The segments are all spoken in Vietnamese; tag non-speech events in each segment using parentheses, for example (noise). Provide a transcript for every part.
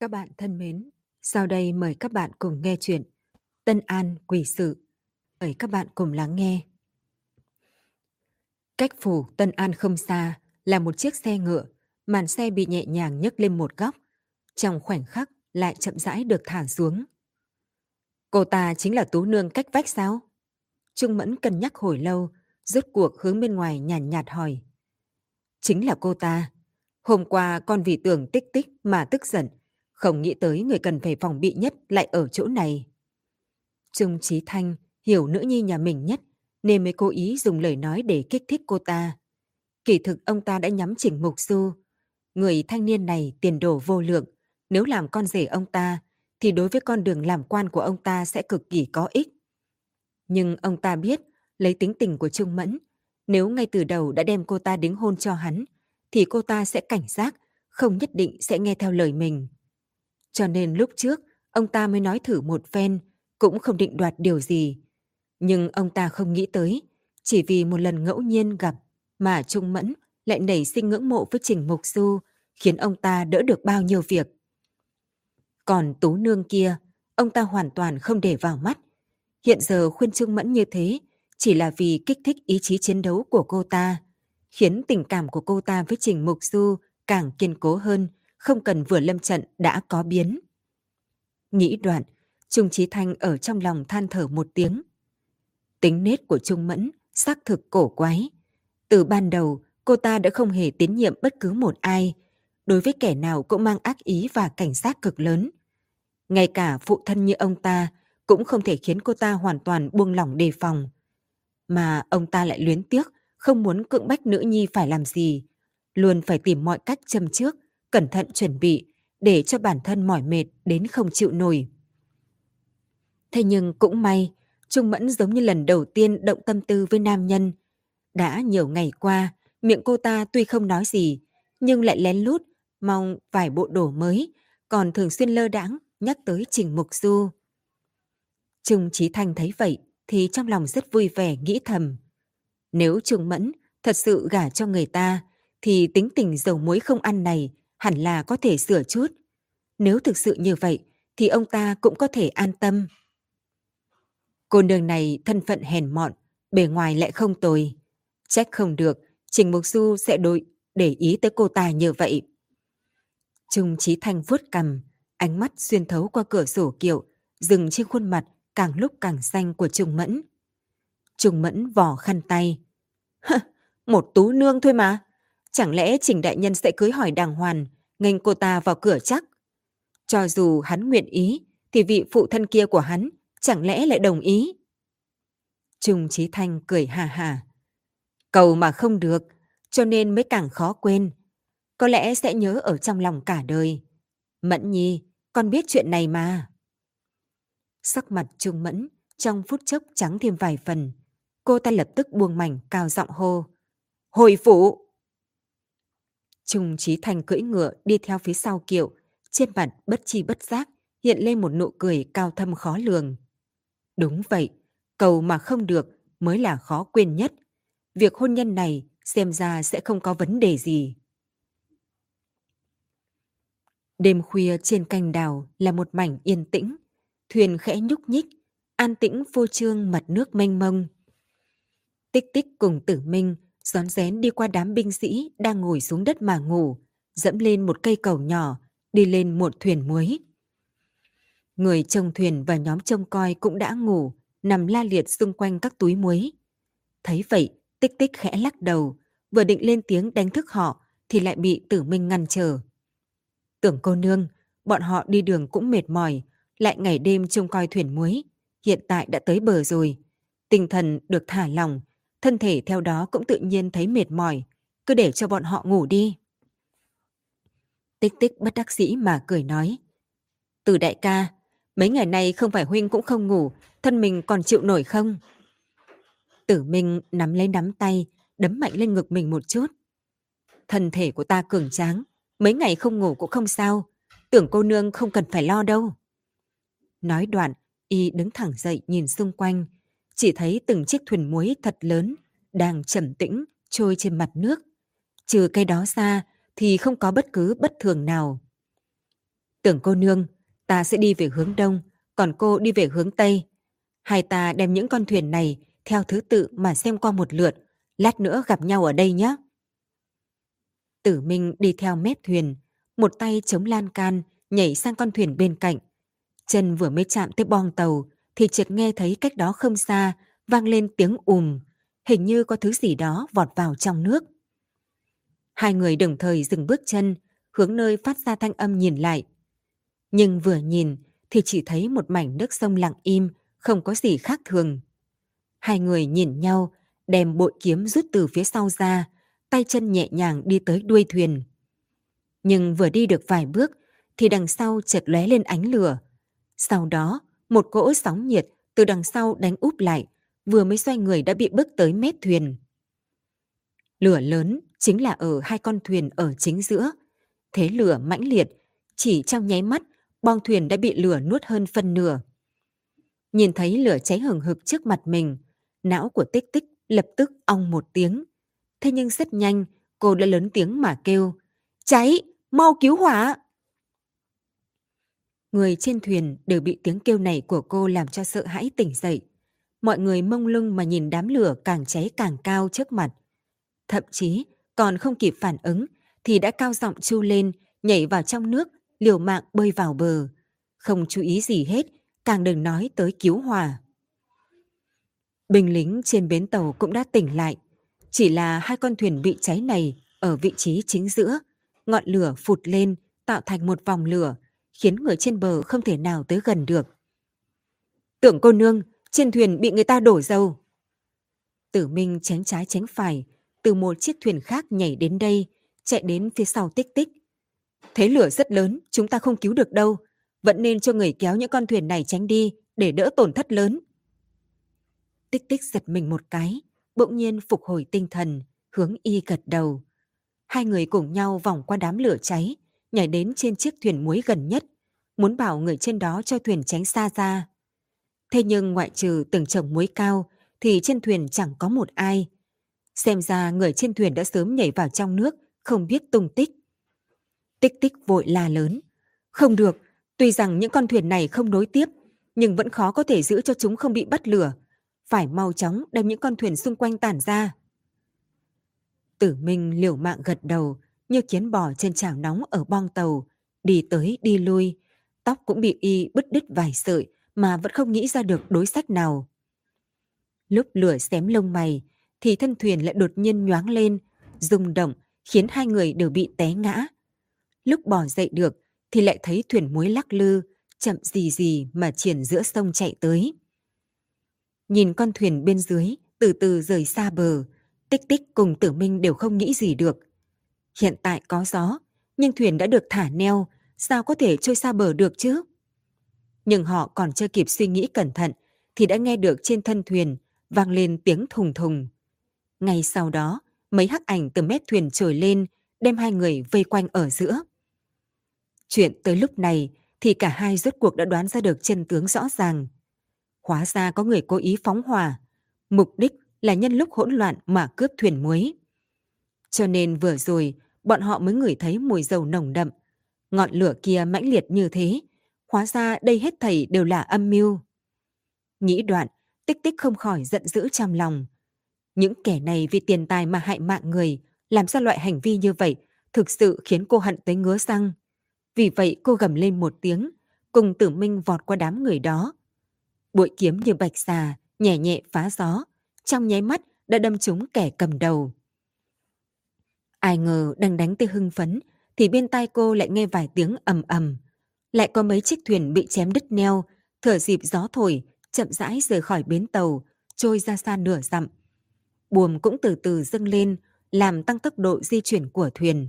Các bạn thân mến, sau đây mời các bạn cùng nghe chuyện Tân An Quỷ Sự. Mời các bạn cùng lắng nghe. Cách phủ Tân An không xa là một chiếc xe ngựa, màn xe bị nhẹ nhàng nhấc lên một góc, trong khoảnh khắc lại chậm rãi được thả xuống. Cô ta chính là Tú Nương cách vách sao? Trung Mẫn cân nhắc hồi lâu, rốt cuộc hướng bên ngoài nhàn nhạt, nhạt hỏi. Chính là cô ta. Hôm qua con vì tưởng tích tích mà tức giận, không nghĩ tới người cần phải phòng bị nhất lại ở chỗ này. Trung Trí Thanh hiểu nữ nhi nhà mình nhất, nên mới cố ý dùng lời nói để kích thích cô ta. Kỳ thực ông ta đã nhắm chỉnh mục du. Người thanh niên này tiền đồ vô lượng. Nếu làm con rể ông ta, thì đối với con đường làm quan của ông ta sẽ cực kỳ có ích. Nhưng ông ta biết, lấy tính tình của Trung Mẫn, nếu ngay từ đầu đã đem cô ta đính hôn cho hắn, thì cô ta sẽ cảnh giác, không nhất định sẽ nghe theo lời mình. Cho nên lúc trước, ông ta mới nói thử một phen, cũng không định đoạt điều gì. Nhưng ông ta không nghĩ tới, chỉ vì một lần ngẫu nhiên gặp mà Trung Mẫn lại nảy sinh ngưỡng mộ với Trình Mục Du, khiến ông ta đỡ được bao nhiêu việc. Còn Tú Nương kia, ông ta hoàn toàn không để vào mắt. Hiện giờ khuyên Trung Mẫn như thế chỉ là vì kích thích ý chí chiến đấu của cô ta, khiến tình cảm của cô ta với Trình Mục Du càng kiên cố hơn, không cần vừa lâm trận đã có biến. Nghĩ đoạn, Trung Trí Thanh ở trong lòng than thở một tiếng. Tính nết của Trung Mẫn xác thực cổ quái. Từ ban đầu, cô ta đã không hề tín nhiệm bất cứ một ai. Đối với kẻ nào cũng mang ác ý và cảnh giác cực lớn. Ngay cả phụ thân như ông ta cũng không thể khiến cô ta hoàn toàn buông lỏng đề phòng. Mà ông ta lại luyến tiếc, không muốn cưỡng bách nữ nhi phải làm gì. Luôn phải tìm mọi cách châm trước, cẩn thận chuẩn bị để cho bản thân mỏi mệt đến không chịu nổi. Thế nhưng cũng may, Trung Mẫn giống như lần đầu tiên động tâm tư với nam nhân. Đã nhiều ngày qua, miệng cô ta tuy không nói gì, nhưng lại lén lút mong vài bộ đồ mới, còn thường xuyên lơ đãng nhắc tới Trình Mục Du. Trung Trí Thanh thấy vậy thì trong lòng rất vui vẻ nghĩ thầm. Nếu Trung Mẫn thật sự gả cho người ta, thì tính tình dầu muối không ăn này hẳn là có thể sửa chút. Nếu thực sự như vậy, thì ông ta cũng có thể an tâm. Cô nương này thân phận hèn mọn, bề ngoài lại không tồi. Trách không được, Trình Mục Du sẽ đội để ý tới cô ta như vậy. Trung Trí Thanh vuốt cầm, ánh mắt xuyên thấu qua cửa sổ kiệu, dừng trên khuôn mặt càng lúc càng xanh của Trung Mẫn. Trung Mẫn vò khăn tay. một tú nương thôi mà. Chẳng lẽ Trình Đại Nhân sẽ cưới hỏi đàng hoàng, nghênh cô ta vào cửa chắc? Cho dù hắn nguyện ý, thì vị phụ thân kia của hắn chẳng lẽ lại đồng ý? Trung Trí Thanh cười hà hà. Cầu mà không được, cho nên mới càng khó quên. Có lẽ sẽ nhớ ở trong lòng cả đời. Mẫn Nhi, con biết chuyện này mà. Sắc mặt Trung Mẫn trong phút chốc trắng thêm vài phần. Cô ta lập tức buông mảnh cao giọng hô. Hồi phụ! Trung Trí Thành cưỡi ngựa đi theo phía sau kiệu, trên mặt bất chi bất giác hiện lên một nụ cười cao thâm khó lường. Đúng vậy, cầu mà không được mới là khó quên nhất. Việc hôn nhân này xem ra sẽ không có vấn đề gì. Đêm khuya trên canh đào là một mảnh yên tĩnh, thuyền khẽ nhúc nhích, an tĩnh phô trương mặt nước mênh mông. Tích tích cùng tử minh rón rén đi qua đám binh sĩ đang ngồi xuống đất mà ngủ, dẫm lên một cây cầu nhỏ, đi lên một thuyền muối. Người trông thuyền và nhóm trông coi cũng đã ngủ, nằm la liệt xung quanh các túi muối. Thấy vậy, tích tích khẽ lắc đầu, vừa định lên tiếng đánh thức họ thì lại bị tử minh ngăn trở. Tưởng cô nương, bọn họ đi đường cũng mệt mỏi, lại ngày đêm trông coi thuyền muối, hiện tại đã tới bờ rồi. Tinh thần được thả lỏng, thân thể theo đó cũng tự nhiên thấy mệt mỏi, cứ để cho bọn họ ngủ đi. Tích tích bất đắc dĩ mà cười nói. Từ đại ca, mấy ngày nay không phải huynh cũng không ngủ, thân mình còn chịu nổi không? Tử Minh nắm lấy nắm tay, đấm mạnh lên ngực mình một chút. Thân thể của ta cường tráng, mấy ngày không ngủ cũng không sao, tưởng cô nương không cần phải lo đâu. Nói đoạn, y đứng thẳng dậy nhìn xung quanh, chỉ thấy từng chiếc thuyền muối thật lớn đang trầm tĩnh trôi trên mặt nước. Trừ cây đó ra thì không có bất cứ bất thường nào. Tưởng cô nương, ta sẽ đi về hướng đông, còn cô đi về hướng tây. Hai ta đem những con thuyền này theo thứ tự mà xem qua một lượt, lát nữa gặp nhau ở đây nhé. Tử Minh đi theo mép thuyền, một tay chống lan can, nhảy sang con thuyền bên cạnh. Chân vừa mới chạm tới bong tàu, thì chợt nghe thấy cách đó không xa, vang lên tiếng ùm, hình như có thứ gì đó vọt vào trong nước. Hai người đồng thời dừng bước chân, hướng nơi phát ra thanh âm nhìn lại. Nhưng vừa nhìn thì chỉ thấy một mảnh nước sông lặng im, không có gì khác thường. Hai người nhìn nhau, đem bội kiếm rút từ phía sau ra, tay chân nhẹ nhàng đi tới đuôi thuyền. Nhưng vừa đi được vài bước thì đằng sau chợt lóe lên ánh lửa. Sau đó, một cỗ sóng nhiệt từ đằng sau đánh úp lại, vừa mới xoay người đã bị bước tới mép thuyền. Lửa lớn chính là ở hai con thuyền ở chính giữa. Thế lửa mãnh liệt, chỉ trong nháy mắt, bong thuyền đã bị lửa nuốt hơn phân nửa. Nhìn thấy lửa cháy hừng hực trước mặt mình, não của tích tích lập tức ong một tiếng. Thế nhưng rất nhanh, cô đã lớn tiếng mà kêu, cháy, mau cứu hỏa. Người trên thuyền đều bị tiếng kêu này của cô làm cho sợ hãi tỉnh dậy. Mọi người mông lung mà nhìn đám lửa càng cháy càng cao trước mặt. Thậm chí còn không kịp phản ứng thì đã cao giọng chu lên, nhảy vào trong nước, liều mạng bơi vào bờ. Không chú ý gì hết, càng đừng nói tới cứu hỏa. Binh lính trên bến tàu cũng đã tỉnh lại. Chỉ là hai con thuyền bị cháy này ở vị trí chính giữa. Ngọn lửa phụt lên, tạo thành một vòng lửa, khiến người trên bờ không thể nào tới gần được. Tưởng cô nương, trên thuyền bị người ta đổ dầu. Tử Minh tránh trái tránh phải, từ một chiếc thuyền khác nhảy đến đây, chạy đến phía sau tích tích. Thế lửa rất lớn, chúng ta không cứu được đâu. Vẫn nên cho người kéo những con thuyền này tránh đi để đỡ tổn thất lớn. Tích tích giật mình một cái, bỗng nhiên phục hồi tinh thần, hướng y gật đầu. Hai người cùng nhau vòng qua đám lửa cháy, nhảy đến trên chiếc thuyền muối gần nhất, muốn bảo người trên đó cho thuyền tránh xa ra. Thế nhưng ngoại trừ từng chồng muối cao, thì trên thuyền chẳng có một ai. Xem ra người trên thuyền đã sớm nhảy vào trong nước, không biết tung tích. Tích tích vội la lớn. Không được, tuy rằng những con thuyền này không nối tiếp, nhưng vẫn khó có thể giữ cho chúng không bị bắt lửa. Phải mau chóng đem những con thuyền xung quanh tản ra. Tử Minh liều mạng gật đầu, như kiến bò trên chảo nóng ở bong tàu, đi tới đi lui. Tóc cũng bị y bứt đứt vài sợi mà vẫn không nghĩ ra được đối sách nào. Lúc lửa xém lông mày, thì thân thuyền lại đột nhiên nhoáng lên, rung động, khiến hai người đều bị té ngã. Lúc bò dậy được, thì lại thấy thuyền muối lắc lư, chậm gì gì mà triển giữa sông chạy tới. Nhìn con thuyền bên dưới, từ từ rời xa bờ, tích tích cùng tử minh đều không nghĩ gì được. Hiện tại có gió, nhưng thuyền đã được thả neo, sao có thể trôi xa bờ được chứ? Nhưng họ còn chưa kịp suy nghĩ cẩn thận, thì đã nghe được trên thân thuyền vang lên tiếng thùng thùng. Ngay sau đó, mấy hắc ảnh từ mép thuyền trồi lên, đem hai người vây quanh ở giữa. Chuyện tới lúc này thì cả hai rốt cuộc đã đoán ra được chân tướng rõ ràng. Hóa ra có người cố ý phóng hỏa, mục đích là nhân lúc hỗn loạn mà cướp thuyền muối. Cho nên vừa rồi, bọn họ mới ngửi thấy mùi dầu nồng đậm. Ngọn lửa kia mãnh liệt như thế, hóa ra đây hết thảy đều là âm mưu. Nghĩ đoạn, tích tích không khỏi giận dữ trong lòng. Những kẻ này vì tiền tài mà hại mạng người, làm ra loại hành vi như vậy, thực sự khiến cô hận tới ngứa răng. Vì vậy cô gầm lên một tiếng, cùng tử minh vọt qua đám người đó. Bụi kiếm như bạch xà, nhẹ nhẹ phá gió, trong nháy mắt đã đâm trúng kẻ cầm đầu. Ai ngờ đang đánh tới hưng phấn, thì bên tai cô lại nghe vài tiếng ầm ầm. Lại có mấy chiếc thuyền bị chém đứt neo, thở dịp gió thổi, chậm rãi rời khỏi bến tàu, trôi ra xa nửa dặm. Buồm cũng từ từ dâng lên, làm tăng tốc độ di chuyển của thuyền.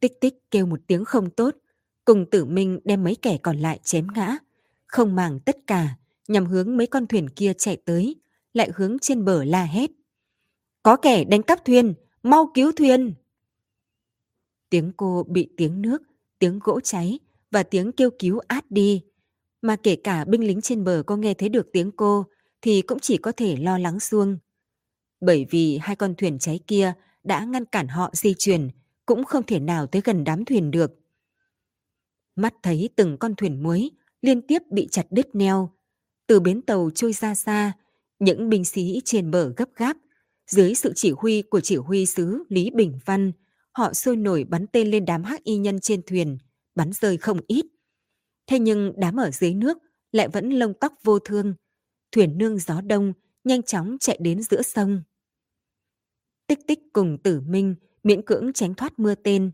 Tích tích kêu một tiếng không tốt, cùng tử minh đem mấy kẻ còn lại chém ngã, không màng tất cả, nhằm hướng mấy con thuyền kia chạy tới, lại hướng trên bờ la hét. Có kẻ đánh cắp thuyền, mau cứu thuyền! Tiếng cô bị tiếng nước, tiếng gỗ cháy và tiếng kêu cứu át đi. Mà kể cả binh lính trên bờ có nghe thấy được tiếng cô thì cũng chỉ có thể lo lắng xuông. Bởi vì hai con thuyền cháy kia đã ngăn cản họ di chuyển, cũng không thể nào tới gần đám thuyền được. Mắt thấy từng con thuyền muối liên tiếp bị chặt đứt neo. Từ bến tàu trôi ra xa, những binh sĩ trên bờ gấp gáp, dưới sự chỉ huy của chỉ huy sứ Lý Bình Văn, họ sôi nổi bắn tên lên đám hắc y nhân trên thuyền, bắn rơi không ít. Thế nhưng đám ở dưới nước lại vẫn lông tóc vô thương. Thuyền nương gió đông nhanh chóng chạy đến giữa sông. Tích tích cùng tử minh miễn cưỡng tránh thoát mưa tên.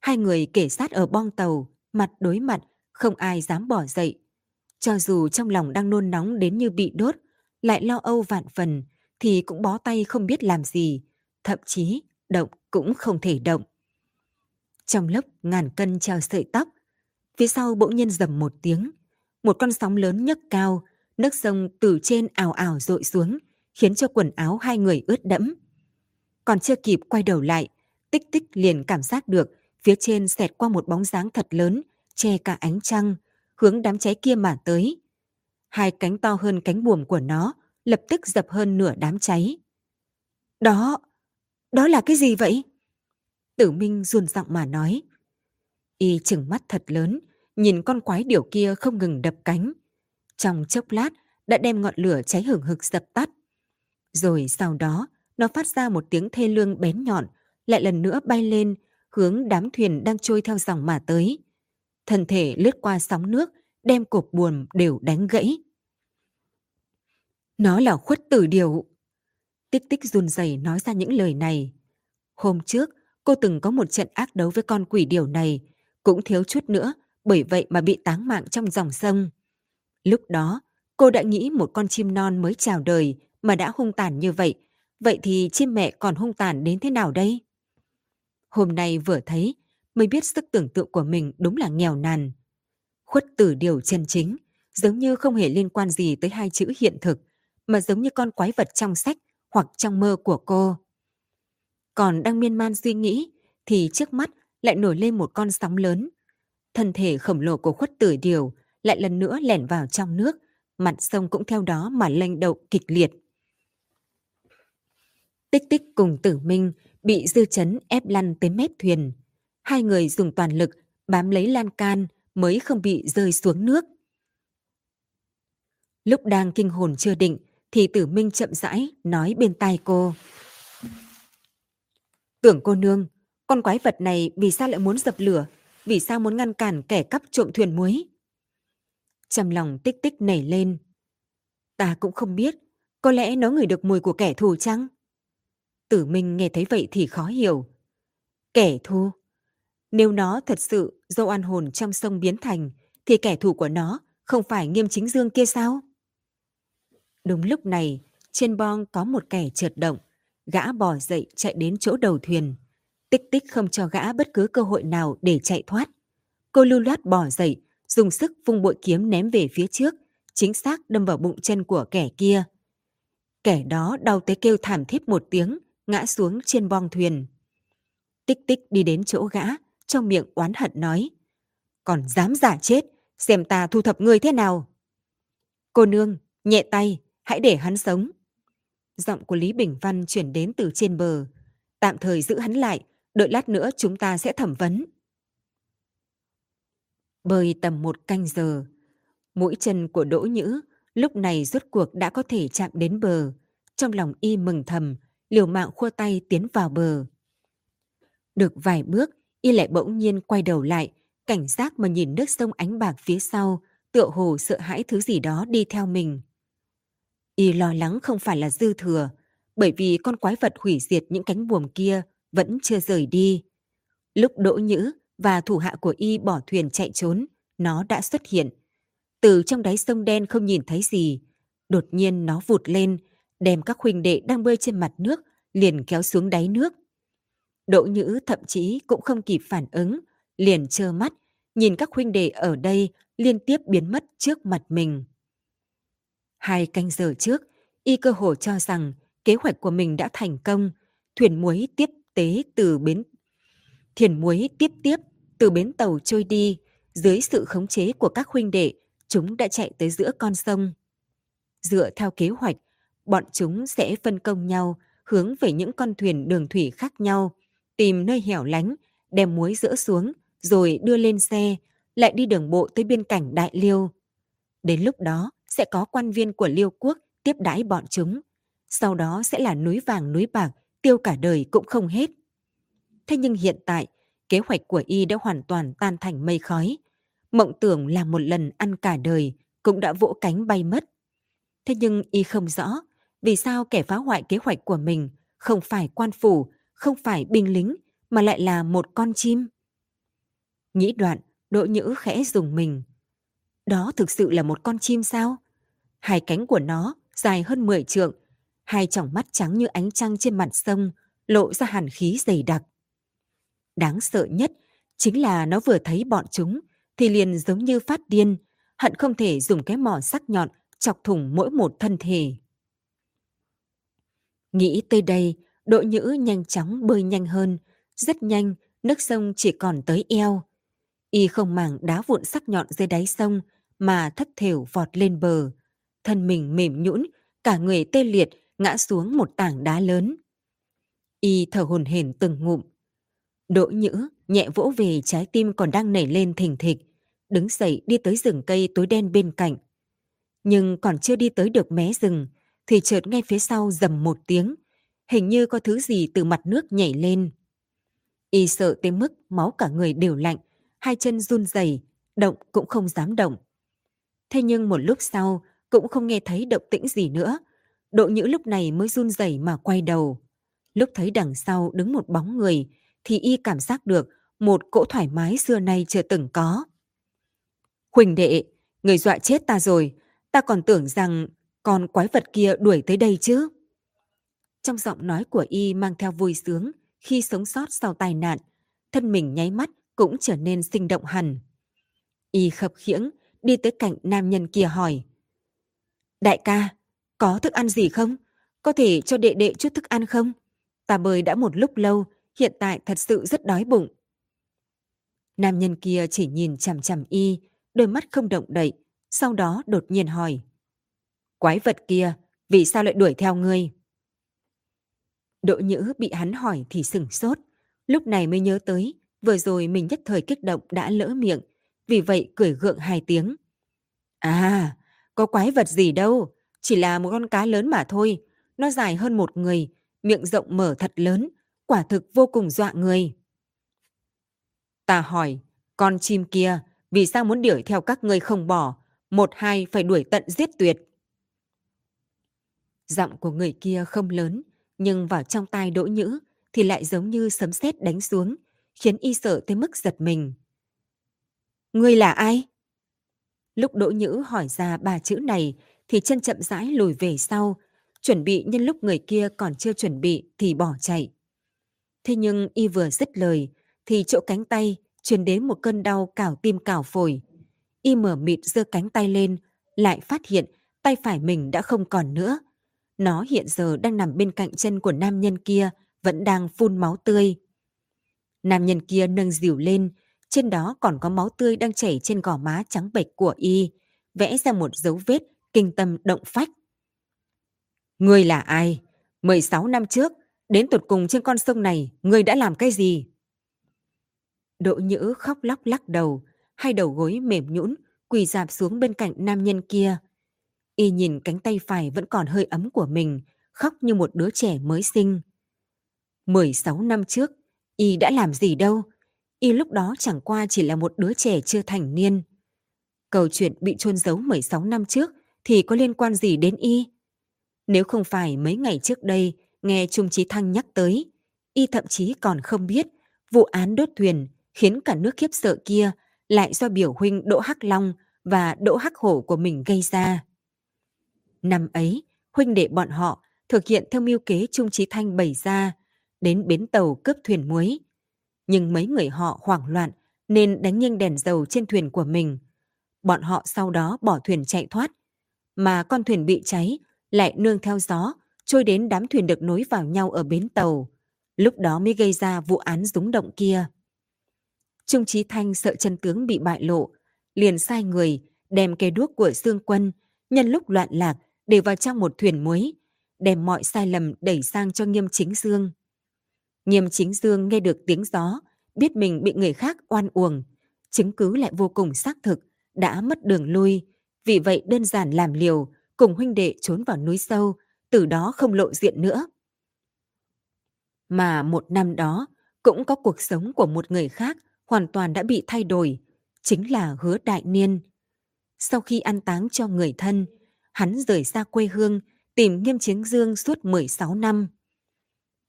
Hai người kể sát ở bong tàu, mặt đối mặt, không ai dám bỏ dậy. Cho dù trong lòng đang nôn nóng đến như bị đốt, lại lo âu vạn phần, thì cũng bó tay không biết làm gì, thậm chí động cũng không thể động. Trong lớp ngàn cân treo sợi tóc, phía sau bỗng nhiên dầm một tiếng, một con sóng lớn nhấc cao, nước sông từ trên ảo ảo dội xuống, khiến cho quần áo hai người ướt đẫm. Còn chưa kịp quay đầu lại, tích tích liền cảm giác được phía trên xẹt qua một bóng dáng thật lớn, che cả ánh trăng, hướng đám cháy kia mà tới. Hai cánh to hơn cánh buồm của nó lập tức dập hơn nửa đám cháy. Đó, đó là cái gì vậy? Tử Minh run giọng mà nói. Y chừng mắt thật lớn, nhìn con quái điểu kia không ngừng đập cánh. Trong chốc lát đã đem ngọn lửa cháy hừng hực dập tắt. Rồi sau đó, nó phát ra một tiếng thê lương bén nhọn, lại lần nữa bay lên, hướng đám thuyền đang trôi theo dòng mà tới. Thân thể lướt qua sóng nước, đem cột buồm đều đánh gãy. Nó là khuất tử điều. Tích tích run rẩy nói ra những lời này. Hôm trước, cô từng có một trận ác đấu với con quỷ điều này, cũng thiếu chút nữa, bởi vậy mà bị táng mạng trong dòng sông. Lúc đó, cô đã nghĩ một con chim non mới chào đời mà đã hung tàn như vậy, vậy thì chim mẹ còn hung tàn đến thế nào đây? Hôm nay vừa thấy, mới biết sức tưởng tượng của mình đúng là nghèo nàn. Khuất tử điều chân chính, giống như không hề liên quan gì tới hai chữ hiện thực, mà giống như con quái vật trong sách hoặc trong mơ của cô. Còn đang miên man suy nghĩ, thì trước mắt lại nổi lên một con sóng lớn. Thân thể khổng lồ của khuất tử điều lại lần nữa lẻn vào trong nước, mặt sông cũng theo đó mà lênh động kịch liệt. Tích tích cùng tử minh bị dư chấn ép lăn tới mép thuyền. Hai người dùng toàn lực bám lấy lan can mới không bị rơi xuống nước. Lúc đang kinh hồn chưa định thì tử minh chậm rãi nói bên tai cô. Tưởng cô nương, con quái vật này vì sao lại muốn dập lửa? Vì sao muốn ngăn cản kẻ cắp trộm thuyền muối? Trong lòng tích tích nảy lên. Ta cũng không biết, có lẽ nó ngửi được mùi của kẻ thù chăng? Tử Minh nghe thấy vậy thì khó hiểu. Kẻ thù? Nếu nó thật sự do oan hồn trong sông biến thành, thì kẻ thù của nó không phải nghiêm chính dương kia sao? Đúng lúc này, trên bong có một kẻ trượt động, gã bò dậy chạy đến chỗ đầu thuyền. Tích tích không cho gã bất cứ cơ hội nào để chạy thoát. Cô lưu loát bò dậy, dùng sức vung bội kiếm ném về phía trước, chính xác đâm vào bụng chân của kẻ kia. Kẻ đó đau tới kêu thảm thiết một tiếng, ngã xuống trên bong thuyền. Tích tích đi đến chỗ gã, trong miệng oán hận nói. Còn dám giả chết, xem ta thu thập người thế nào. Cô nương, nhẹ tay, hãy để hắn sống. Giọng của Lý Bình Văn chuyển đến từ trên bờ. Tạm thời giữ hắn lại, đợi lát nữa chúng ta sẽ thẩm vấn. Bơi tầm một canh giờ, mũi chân của Đỗ Nhữ lúc này rốt cuộc đã có thể chạm đến bờ. Trong lòng y mừng thầm, liều mạng khua tay tiến vào bờ. Được vài bước, y lại bỗng nhiên quay đầu lại, cảnh giác mà nhìn nước sông ánh bạc phía sau, tựa hồ sợ hãi thứ gì đó đi theo mình. Y lo lắng không phải là dư thừa, bởi vì con quái vật hủy diệt những cánh buồm kia vẫn chưa rời đi. Lúc Đỗ Nhữ và thủ hạ của Y bỏ thuyền chạy trốn, nó đã xuất hiện. Từ trong đáy sông đen không nhìn thấy gì, đột nhiên nó vụt lên, đem các huynh đệ đang bơi trên mặt nước liền kéo xuống đáy nước. Đỗ Nhữ thậm chí cũng không kịp phản ứng, liền trơ mắt, nhìn các huynh đệ ở đây liên tiếp biến mất trước mặt mình. Hai canh giờ trước, y cơ hồ cho rằng kế hoạch của mình đã thành công, thuyền muối tiếp tế từ bến thuyền muối tiếp tiếp từ bến tàu trôi đi, dưới sự khống chế của các huynh đệ, chúng đã chạy tới giữa con sông. Dựa theo kế hoạch, bọn chúng sẽ phân công nhau hướng về những con thuyền đường thủy khác nhau, tìm nơi hẻo lánh, đem muối dỡ xuống, rồi đưa lên xe, lại đi đường bộ tới biên cảnh Đại Liêu. Đến lúc đó sẽ có quan viên của Liêu quốc tiếp đãi bọn chúng. Sau đó sẽ là núi vàng núi bạc, tiêu cả đời cũng không hết. Thế nhưng hiện tại, kế hoạch của y đã hoàn toàn tan thành mây khói. Mộng tưởng là một lần ăn cả đời cũng đã vỗ cánh bay mất. Thế nhưng y không rõ vì sao kẻ phá hoại kế hoạch của mình không phải quan phủ, không phải binh lính, mà lại là một con chim. Nghĩ đoạn, Đỗ Nhữ khẽ dùng mình. Đó thực sự là một con chim sao? Hai cánh của nó dài hơn 10 trượng, hai tròng mắt trắng như ánh trăng trên mặt sông, lộ ra hàn khí dày đặc. Đáng sợ nhất chính là nó vừa thấy bọn chúng thì liền giống như phát điên, hận không thể dùng cái mỏ sắc nhọn chọc thủng mỗi một thân thể. Nghĩ tới đây, đội Nhữ nhanh chóng bơi nhanh hơn, rất nhanh, nước sông chỉ còn tới eo. Y không màng đá vụn sắc nhọn dưới đáy sông mà thất thểu vọt lên bờ. Thân mình mềm nhũn, cả người tê liệt ngã xuống một tảng đá lớn. Y thở hồn hển từng ngụm. Đỗ Nhữ nhẹ vỗ về trái tim còn đang nảy lên thình thịch, đứng dậy đi tới rừng cây tối đen bên cạnh. Nhưng còn chưa đi tới được mé rừng, thì chợt ngay phía sau dầm một tiếng, hình như có thứ gì từ mặt nước nhảy lên. Y sợ tới mức máu cả người đều lạnh, hai chân run rẩy, động cũng không dám động. Thế nhưng một lúc sau cũng không nghe thấy động tĩnh gì nữa. Độ nhữ lúc này mới run rẩy mà quay đầu. Lúc thấy đằng sau đứng một bóng người thì y cảm giác được một cỗ thoải mái xưa nay chưa từng có. Huỳnh đệ, người dọa chết ta rồi, ta còn tưởng rằng con quái vật kia đuổi tới đây chứ. Trong giọng nói của y mang theo vui sướng khi sống sót sau tai nạn, thân mình nháy mắt cũng trở nên sinh động hẳn. Y khập khiễng đi tới cạnh nam nhân kia hỏi. Đại ca, có thức ăn gì không? Có thể cho đệ đệ chút thức ăn không? Ta bơi đã một lúc lâu, hiện tại thật sự rất đói bụng. Nam nhân kia chỉ nhìn chằm chằm y, đôi mắt không động đậy, sau đó đột nhiên hỏi. Quái vật kia, vì sao lại đuổi theo ngươi? Đỗ Nhữ bị hắn hỏi thì sừng sốt, lúc này mới nhớ tới, vừa rồi mình nhất thời kích động đã lỡ miệng, vì vậy cười gượng hai tiếng. À, có quái vật gì đâu, chỉ là một con cá lớn mà thôi, nó dài hơn một người, miệng rộng mở thật lớn, quả thực vô cùng dọa người. Ta hỏi, con chim kia, vì sao muốn đuổi theo các ngươi không bỏ, một hai phải đuổi tận giết tuyệt. Giọng của người kia không lớn, nhưng vào trong tai đỗ nhữ thì lại giống như sấm sét đánh xuống, khiến y sợ tới mức giật mình. Ngươi là ai? Lúc đỗ nhữ hỏi ra ba chữ này thì chân chậm rãi lùi về sau, chuẩn bị nhân lúc người kia còn chưa chuẩn bị thì bỏ chạy. Thế nhưng y vừa dứt lời thì chỗ cánh tay truyền đến một cơn đau cào tim cào phổi. Y mở mịt giơ cánh tay lên, lại phát hiện tay phải mình đã không còn nữa. Nó hiện giờ đang nằm bên cạnh chân của nam nhân kia, vẫn đang phun máu tươi. Nam nhân kia nâng dìu lên, trên đó còn có máu tươi đang chảy trên gò má trắng bệch của y, vẽ ra một dấu vết kinh tâm động phách. Ngươi là ai? 16 năm trước, đến tụt cùng trên con sông này, ngươi đã làm cái gì? Đỗ Nhữ khóc lóc lắc đầu, hai đầu gối mềm nhũn quỳ dạp xuống bên cạnh nam nhân kia. Y nhìn cánh tay phải vẫn còn hơi ấm của mình, khóc như một đứa trẻ mới sinh. 16 năm trước, Y đã làm gì đâu? Y lúc đó chẳng qua chỉ là một đứa trẻ chưa thành niên. Câu chuyện bị chôn giấu 16 năm trước thì có liên quan gì đến Y? Nếu không phải mấy ngày trước đây nghe Trung Trí Thăng nhắc tới, Y thậm chí còn không biết vụ án đốt thuyền khiến cả nước khiếp sợ kia lại do biểu huynh Đỗ Hắc Long và Đỗ Hắc Hổ của mình gây ra. Năm ấy, huynh đệ bọn họ thực hiện theo mưu kế Trung Trí Thanh bày ra, đến bến tàu cướp thuyền muối. Nhưng mấy người họ hoảng loạn nên đánh nghiêng đèn dầu trên thuyền của mình. Bọn họ sau đó bỏ thuyền chạy thoát, mà con thuyền bị cháy lại nương theo gió trôi đến đám thuyền được nối vào nhau ở bến tàu. Lúc đó mới gây ra vụ án rúng động kia. Trung Trí Thanh sợ chân tướng bị bại lộ, liền sai người đem cây đuốc của Dương Quân nhân lúc loạn lạc để vào trong một thuyền muối, đem mọi sai lầm đẩy sang cho Nghiêm Chính Dương. Nghiêm Chính Dương nghe được tiếng gió, biết mình bị người khác oan uổng, chứng cứ lại vô cùng xác thực, đã mất đường lui, vì vậy đơn giản làm liều, cùng huynh đệ trốn vào núi sâu, từ đó không lộ diện nữa. Mà một năm đó, cũng có cuộc sống của một người khác hoàn toàn đã bị thay đổi, chính là hứa đại niên. Sau khi ăn táng cho người thân, hắn rời xa quê hương, tìm nghiêm chính dương suốt 16 năm.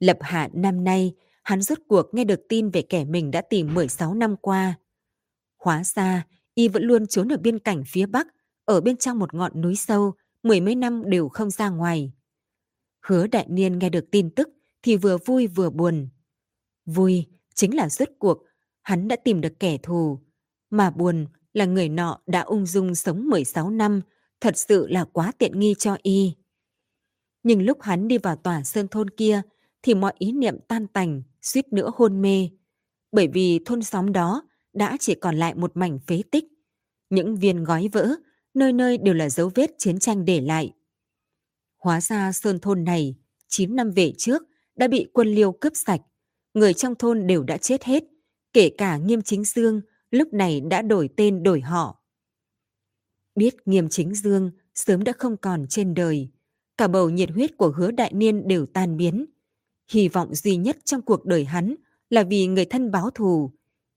Lập hạ năm nay, hắn rốt cuộc nghe được tin về kẻ mình đã tìm 16 năm qua. Hóa ra, y vẫn luôn trốn ở biên cảnh phía Bắc, ở bên trong một ngọn núi sâu, mười mấy năm đều không ra ngoài. Hứa đại niên nghe được tin tức thì vừa vui vừa buồn. Vui chính là rốt cuộc, hắn đã tìm được kẻ thù, mà buồn là người nọ đã ung dung sống 16 năm, thật sự là quá tiện nghi cho y. Nhưng lúc hắn đi vào tòa sơn thôn kia, thì mọi ý niệm tan tành, suýt nữa hôn mê. Bởi vì thôn xóm đó đã chỉ còn lại một mảnh phế tích. Những viên gói vỡ, nơi nơi đều là dấu vết chiến tranh để lại. Hóa ra sơn thôn này, 9 năm về trước, đã bị quân liêu cướp sạch. Người trong thôn đều đã chết hết, kể cả Nghiêm Chính Dương lúc này đã đổi tên đổi họ. Biết Nghiêm Chính Dương sớm đã không còn trên đời, cả bầu nhiệt huyết của hứa đại niên đều tan biến. Hy vọng duy nhất trong cuộc đời hắn là vì người thân báo thù,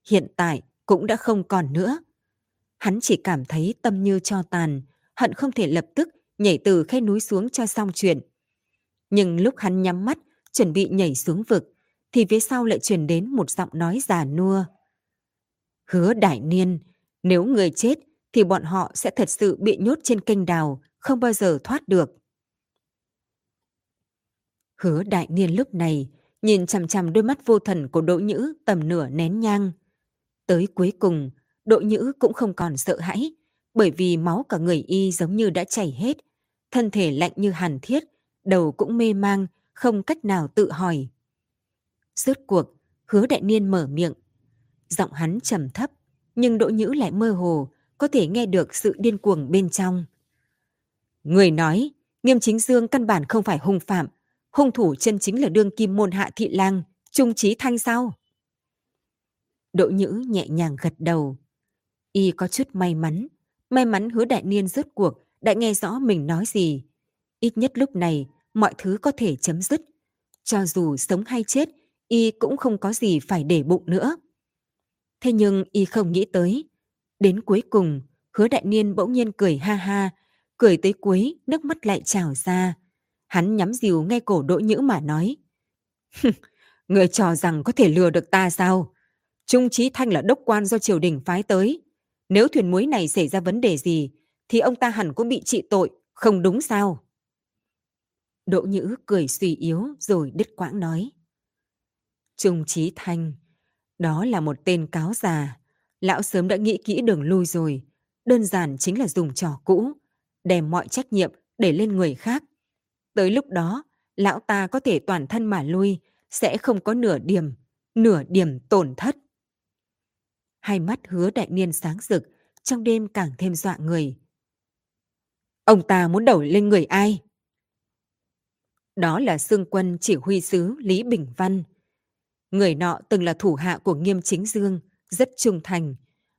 hiện tại cũng đã không còn nữa. Hắn chỉ cảm thấy tâm như cho tàn, hận không thể lập tức nhảy từ khe núi xuống cho xong chuyện. Nhưng lúc hắn nhắm mắt, chuẩn bị nhảy xuống vực, thì phía sau lại truyền đến một giọng nói già nua. Hứa đại niên, nếu người chết thì bọn họ sẽ thật sự bị nhốt trên kênh đào, không bao giờ thoát được. Hứa đại niên lúc này nhìn chằm chằm đôi mắt vô thần của Đỗ Nhữ tầm nửa nén nhang. Tới cuối cùng, Đỗ Nhữ cũng không còn sợ hãi, bởi vì máu cả người y giống như đã chảy hết, thân thể lạnh như hàn thiết, đầu cũng mê mang, không cách nào tự hỏi. Rốt cuộc, hứa đại niên mở miệng. Giọng hắn trầm thấp, nhưng Đỗ Nhữ lại mơ hồ, có thể nghe được sự điên cuồng bên trong. Người nói, nghiêm chính dương căn bản không phải hung phạm, hung thủ chân chính là đương kim môn hạ thị lang, trung trí thanh sao? Đỗ Nhữ nhẹ nhàng gật đầu. Y có chút may mắn, may mắn hứa đại niên rốt cuộc đã nghe rõ mình nói gì. Ít nhất lúc này, mọi thứ có thể chấm dứt. Cho dù sống hay chết, y cũng không có gì phải để bụng nữa. Thế nhưng y không nghĩ tới. Đến cuối cùng, hứa đại niên bỗng nhiên cười ha ha, cười tới cuối, nước mắt lại trào ra. Hắn nhắm dìu ngay cổ đỗ nhữ mà nói. (laughs) Người cho rằng có thể lừa được ta sao? Trung Trí Thanh là đốc quan do triều đình phái tới. Nếu thuyền muối này xảy ra vấn đề gì, thì ông ta hẳn cũng bị trị tội, không đúng sao? Đỗ Nhữ cười suy yếu rồi đứt quãng nói. Trung Trí Thanh, đó là một tên cáo già. Lão sớm đã nghĩ kỹ đường lui rồi. Đơn giản chính là dùng trò cũ, đem mọi trách nhiệm để lên người khác. Tới lúc đó, lão ta có thể toàn thân mà lui, sẽ không có nửa điểm, nửa điểm tổn thất. Hai mắt hứa đại niên sáng rực, trong đêm càng thêm dọa người. Ông ta muốn đổ lên người ai? Đó là xương quân chỉ huy sứ Lý Bình Văn. Người nọ từng là thủ hạ của Nghiêm Chính Dương, rất trung thành,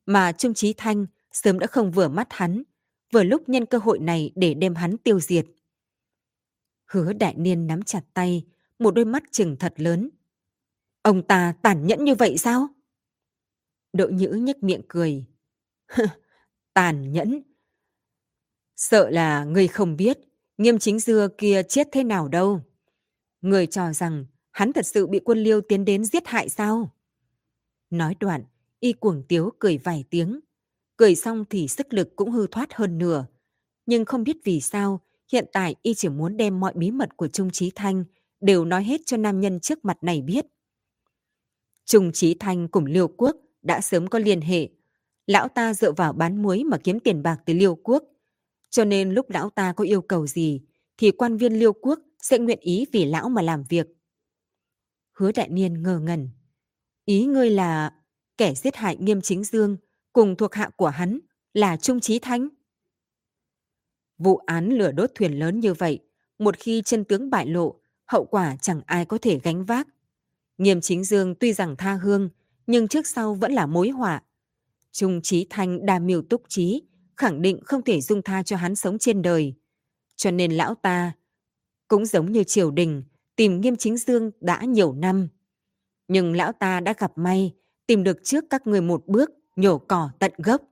mà Trung Trí Thanh sớm đã không vừa mắt hắn, vừa lúc nhân cơ hội này để đem hắn tiêu diệt. Hứa đại niên nắm chặt tay, một đôi mắt chừng thật lớn. Ông ta tàn nhẫn như vậy sao? Đỗ nhữ nhếch miệng cười. (laughs) tàn nhẫn. Sợ là người không biết, nghiêm chính dưa kia chết thế nào đâu. Người cho rằng hắn thật sự bị quân liêu tiến đến giết hại sao? Nói đoạn, y cuồng tiếu cười vài tiếng. Cười xong thì sức lực cũng hư thoát hơn nửa. Nhưng không biết vì sao, hiện tại y chỉ muốn đem mọi bí mật của Trung Trí Thanh đều nói hết cho nam nhân trước mặt này biết. Trung Trí Thanh cùng Liêu Quốc đã sớm có liên hệ. Lão ta dựa vào bán muối mà kiếm tiền bạc từ Liêu Quốc. Cho nên lúc lão ta có yêu cầu gì, thì quan viên Liêu Quốc sẽ nguyện ý vì lão mà làm việc. Hứa đại niên ngờ ngẩn. Ý ngươi là kẻ giết hại nghiêm chính dương cùng thuộc hạ của hắn là Trung Trí Thanh. Vụ án lửa đốt thuyền lớn như vậy, một khi chân tướng bại lộ, hậu quả chẳng ai có thể gánh vác. Nghiêm chính dương tuy rằng tha hương, nhưng trước sau vẫn là mối họa. Trung Trí Thanh đa miêu túc trí, khẳng định không thể dung tha cho hắn sống trên đời. Cho nên lão ta, cũng giống như triều đình, tìm nghiêm chính dương đã nhiều năm. Nhưng lão ta đã gặp may, tìm được trước các người một bước, nhổ cỏ tận gốc.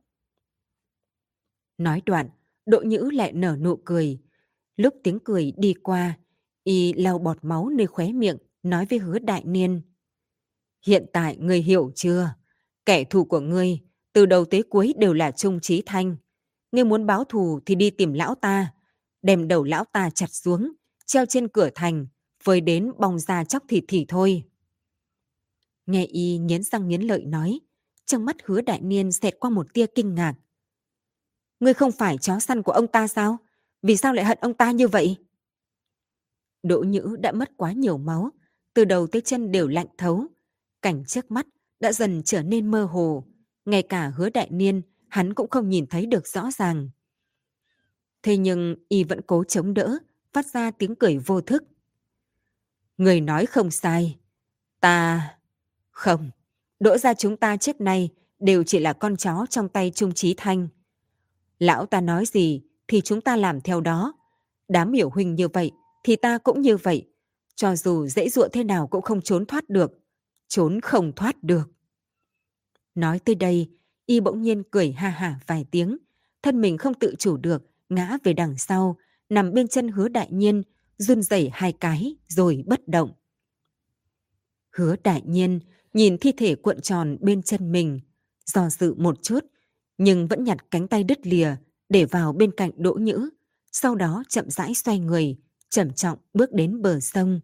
Nói đoạn, Đỗ Nhữ lại nở nụ cười. Lúc tiếng cười đi qua, y lau bọt máu nơi khóe miệng, nói với hứa đại niên. Hiện tại ngươi hiểu chưa? Kẻ thù của ngươi, từ đầu tới cuối đều là Trung Trí Thanh. Ngươi muốn báo thù thì đi tìm lão ta, đem đầu lão ta chặt xuống, treo trên cửa thành, với đến bong ra chóc thịt thì thôi. Nghe y nghiến răng nghiến lợi nói, trong mắt hứa đại niên xẹt qua một tia kinh ngạc. Ngươi không phải chó săn của ông ta sao? Vì sao lại hận ông ta như vậy? Đỗ Nhữ đã mất quá nhiều máu, từ đầu tới chân đều lạnh thấu. Cảnh trước mắt đã dần trở nên mơ hồ. Ngay cả hứa đại niên, hắn cũng không nhìn thấy được rõ ràng. Thế nhưng y vẫn cố chống đỡ, phát ra tiếng cười vô thức. Người nói không sai. Ta... Không, đỗ ra chúng ta trước nay đều chỉ là con chó trong tay Trung Trí Thanh. Lão ta nói gì thì chúng ta làm theo đó. Đám hiểu huynh như vậy thì ta cũng như vậy. Cho dù dễ dụa thế nào cũng không trốn thoát được. Trốn không thoát được. Nói tới đây, y bỗng nhiên cười ha hả vài tiếng. Thân mình không tự chủ được, ngã về đằng sau, nằm bên chân hứa đại nhiên, run rẩy hai cái rồi bất động. Hứa đại nhiên nhìn thi thể cuộn tròn bên chân mình, do dự một chút, nhưng vẫn nhặt cánh tay đứt lìa để vào bên cạnh đỗ nhữ, sau đó chậm rãi xoay người, trầm trọng bước đến bờ sông.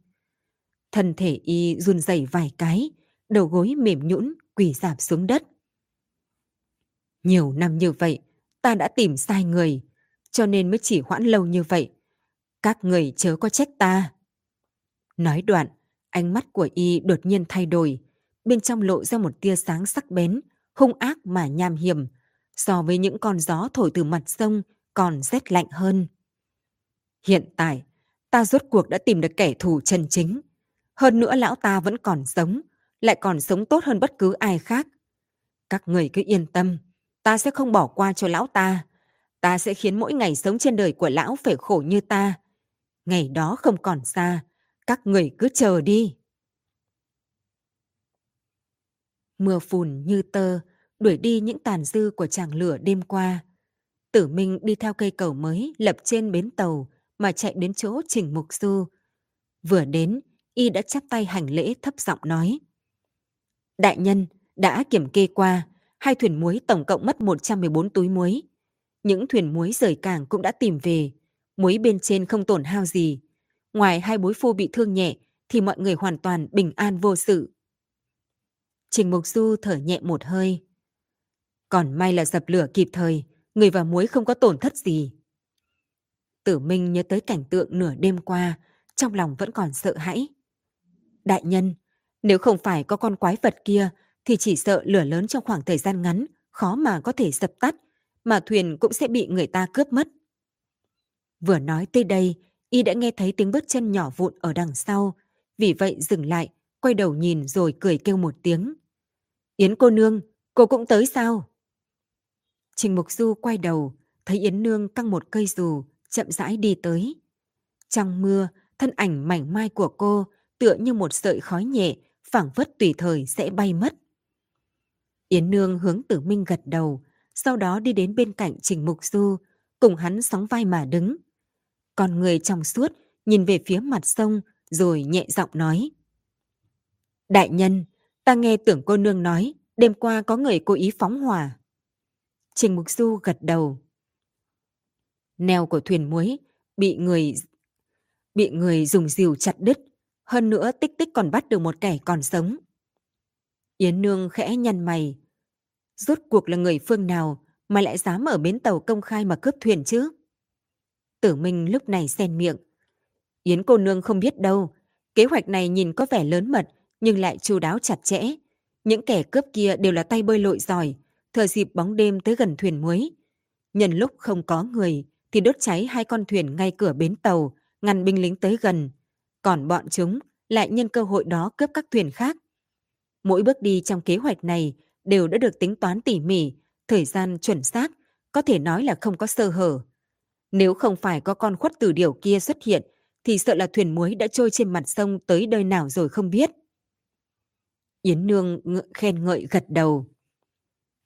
Thân thể y run rẩy vài cái, đầu gối mềm nhũn quỳ dạp xuống đất. Nhiều năm như vậy, ta đã tìm sai người, cho nên mới chỉ hoãn lâu như vậy. Các người chớ có trách ta. Nói đoạn, ánh mắt của y đột nhiên thay đổi, bên trong lộ ra một tia sáng sắc bén, hung ác mà nham hiểm, so với những con gió thổi từ mặt sông còn rét lạnh hơn. Hiện tại, ta rốt cuộc đã tìm được kẻ thù chân chính. Hơn nữa lão ta vẫn còn sống, lại còn sống tốt hơn bất cứ ai khác. Các người cứ yên tâm, ta sẽ không bỏ qua cho lão ta. Ta sẽ khiến mỗi ngày sống trên đời của lão phải khổ như ta. Ngày đó không còn xa, các người cứ chờ đi. Mưa phùn như tơ, đuổi đi những tàn dư của chàng lửa đêm qua. Tử Minh đi theo cây cầu mới lập trên bến tàu mà chạy đến chỗ Trình Mục Du. Vừa đến, y đã chắp tay hành lễ thấp giọng nói. Đại nhân, đã kiểm kê qua, hai thuyền muối tổng cộng mất 114 túi muối. Những thuyền muối rời cảng cũng đã tìm về, muối bên trên không tổn hao gì. Ngoài hai bối phu bị thương nhẹ, thì mọi người hoàn toàn bình an vô sự. Trình Mục Du thở nhẹ một hơi. Còn may là dập lửa kịp thời, người và muối không có tổn thất gì. Tử Minh nhớ tới cảnh tượng nửa đêm qua, trong lòng vẫn còn sợ hãi. Đại nhân, nếu không phải có con quái vật kia, thì chỉ sợ lửa lớn trong khoảng thời gian ngắn, khó mà có thể dập tắt, mà thuyền cũng sẽ bị người ta cướp mất. Vừa nói tới đây, y đã nghe thấy tiếng bước chân nhỏ vụn ở đằng sau, vì vậy dừng lại, quay đầu nhìn rồi cười kêu một tiếng. Yến cô nương, cô cũng tới sao? Trình Mục Du quay đầu, thấy Yến Nương căng một cây dù, chậm rãi đi tới. Trong mưa, thân ảnh mảnh mai của cô tựa như một sợi khói nhẹ, phảng phất tùy thời sẽ bay mất. Yến Nương hướng Tử Minh gật đầu, sau đó đi đến bên cạnh Trình Mục Du, cùng hắn sóng vai mà đứng. Còn người trong suốt nhìn về phía mặt sông rồi nhẹ giọng nói. Đại nhân, ta nghe tưởng cô nương nói đêm qua có người cố ý phóng hỏa. Trình Mục Du gật đầu. Neo của thuyền muối bị người bị người dùng rìu chặt đứt, hơn nữa tích tích còn bắt được một kẻ còn sống. Yến Nương khẽ nhăn mày. Rốt cuộc là người phương nào mà lại dám ở bến tàu công khai mà cướp thuyền chứ? Tử Minh lúc này xen miệng. Yến cô nương không biết đâu, kế hoạch này nhìn có vẻ lớn mật nhưng lại chu đáo chặt chẽ. Những kẻ cướp kia đều là tay bơi lội giỏi, thời dịp bóng đêm tới gần thuyền muối. Nhân lúc không có người thì đốt cháy hai con thuyền ngay cửa bến tàu, ngăn binh lính tới gần. Còn bọn chúng lại nhân cơ hội đó cướp các thuyền khác. Mỗi bước đi trong kế hoạch này đều đã được tính toán tỉ mỉ, thời gian chuẩn xác, có thể nói là không có sơ hở. Nếu không phải có con khuất từ điều kia xuất hiện, thì sợ là thuyền muối đã trôi trên mặt sông tới nơi nào rồi không biết. Yến Nương khen ngợi gật đầu.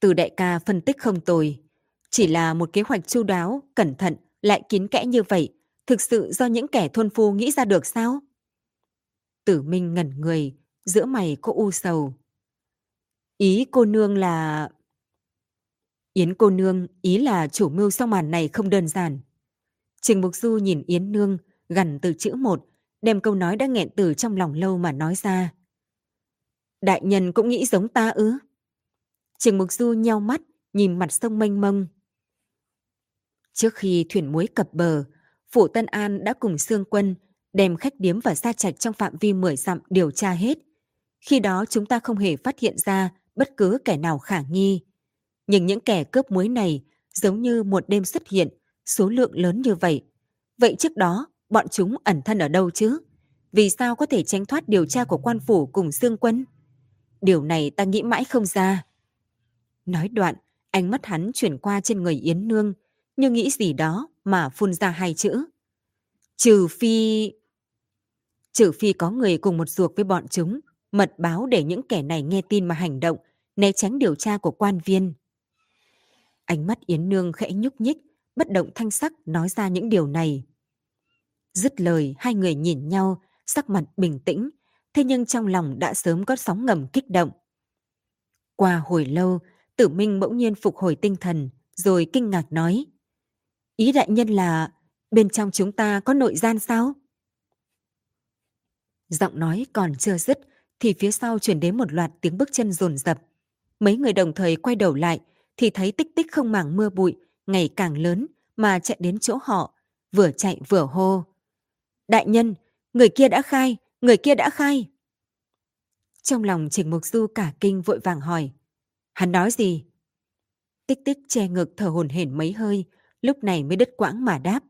Từ đại ca phân tích không tồi. Chỉ là một kế hoạch chu đáo, cẩn thận, lại kín kẽ như vậy, thực sự do những kẻ thôn phu nghĩ ra được sao? Tử Minh ngẩn người, giữa mày có u sầu. Ý cô nương là... Yến cô nương, ý là chủ mưu sau màn này không đơn giản. Trình Mục Du nhìn Yến nương, gần từ chữ một, đem câu nói đã nghẹn từ trong lòng lâu mà nói ra. Đại nhân cũng nghĩ giống ta ư? Trường Mục Du nheo mắt, nhìn mặt sông mênh mông. Trước khi thuyền muối cập bờ, Phủ Tân An đã cùng Sương Quân đem khách điếm và gia trạch trong phạm vi 10 dặm điều tra hết. Khi đó chúng ta không hề phát hiện ra bất cứ kẻ nào khả nghi. Nhưng những kẻ cướp muối này giống như một đêm xuất hiện, số lượng lớn như vậy. Vậy trước đó, bọn chúng ẩn thân ở đâu chứ? Vì sao có thể tránh thoát điều tra của quan phủ cùng Sương Quân? Điều này ta nghĩ mãi không ra. Nói đoạn, ánh mắt hắn chuyển qua trên người Yến Nương, như nghĩ gì đó mà phun ra hai chữ. Trừ phi... Trừ phi có người cùng một ruột với bọn chúng, mật báo để những kẻ này nghe tin mà hành động, né tránh điều tra của quan viên. Ánh mắt Yến Nương khẽ nhúc nhích, bất động thanh sắc nói ra những điều này. Dứt lời, hai người nhìn nhau, sắc mặt bình tĩnh, thế nhưng trong lòng đã sớm có sóng ngầm kích động. Qua hồi lâu, tử minh bỗng nhiên phục hồi tinh thần, rồi kinh ngạc nói. Ý đại nhân là, bên trong chúng ta có nội gian sao? Giọng nói còn chưa dứt, thì phía sau chuyển đến một loạt tiếng bước chân rồn rập. Mấy người đồng thời quay đầu lại, thì thấy tích tích không màng mưa bụi, ngày càng lớn, mà chạy đến chỗ họ, vừa chạy vừa hô. Đại nhân, người kia đã khai, người kia đã khai. Trong lòng Trình Mục Du cả kinh vội vàng hỏi. Hắn nói gì? Tích tích che ngực thở hồn hển mấy hơi, lúc này mới đứt quãng mà đáp.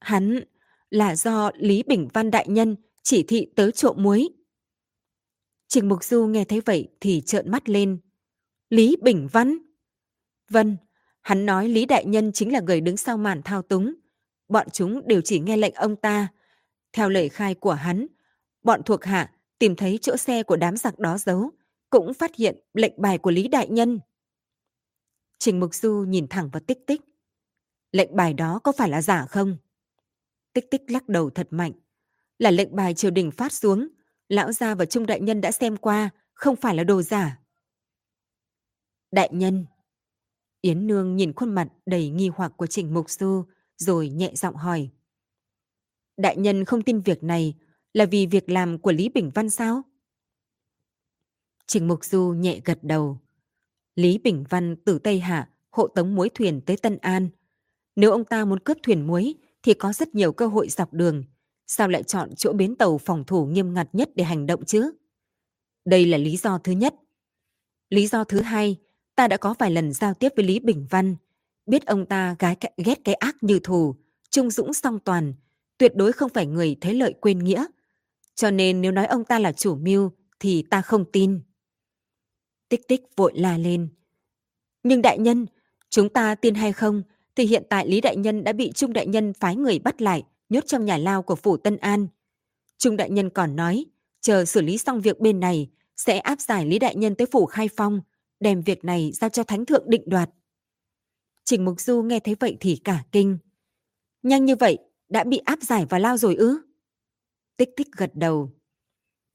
Hắn là do Lý Bình Văn Đại Nhân chỉ thị tới trộm muối. Trình Mục Du nghe thấy vậy thì trợn mắt lên. Lý Bình Văn? Vâng, hắn nói Lý Đại Nhân chính là người đứng sau màn thao túng. Bọn chúng đều chỉ nghe lệnh ông ta. Theo lời khai của hắn, bọn thuộc hạ tìm thấy chỗ xe của đám giặc đó giấu, cũng phát hiện lệnh bài của Lý Đại Nhân. Trình Mục Du nhìn thẳng vào tích tích. Lệnh bài đó có phải là giả không? Tích tích lắc đầu thật mạnh. Là lệnh bài triều đình phát xuống. Lão gia và Trung Đại Nhân đã xem qua, không phải là đồ giả. Đại Nhân. Yến Nương nhìn khuôn mặt đầy nghi hoặc của Trình Mục Du, rồi nhẹ giọng hỏi. Đại Nhân không tin việc này là vì việc làm của Lý Bình Văn sao? Trình Mục Du nhẹ gật đầu. Lý Bình Văn từ Tây Hạ hộ tống muối thuyền tới Tân An. Nếu ông ta muốn cướp thuyền muối thì có rất nhiều cơ hội dọc đường. Sao lại chọn chỗ bến tàu phòng thủ nghiêm ngặt nhất để hành động chứ? Đây là lý do thứ nhất. Lý do thứ hai, ta đã có vài lần giao tiếp với Lý Bình Văn. Biết ông ta gái ghét cái ác như thù, trung dũng song toàn, tuyệt đối không phải người thấy lợi quên nghĩa. Cho nên nếu nói ông ta là chủ mưu thì ta không tin. Tích tích vội la lên. Nhưng đại nhân, chúng ta tin hay không thì hiện tại Lý Đại Nhân đã bị Trung Đại Nhân phái người bắt lại, nhốt trong nhà lao của Phủ Tân An. Trung Đại Nhân còn nói, chờ xử lý xong việc bên này, sẽ áp giải Lý Đại Nhân tới Phủ Khai Phong, đem việc này giao cho Thánh Thượng định đoạt. Trình Mục Du nghe thấy vậy thì cả kinh. Nhanh như vậy, đã bị áp giải vào lao rồi ư? Tích tích gật đầu.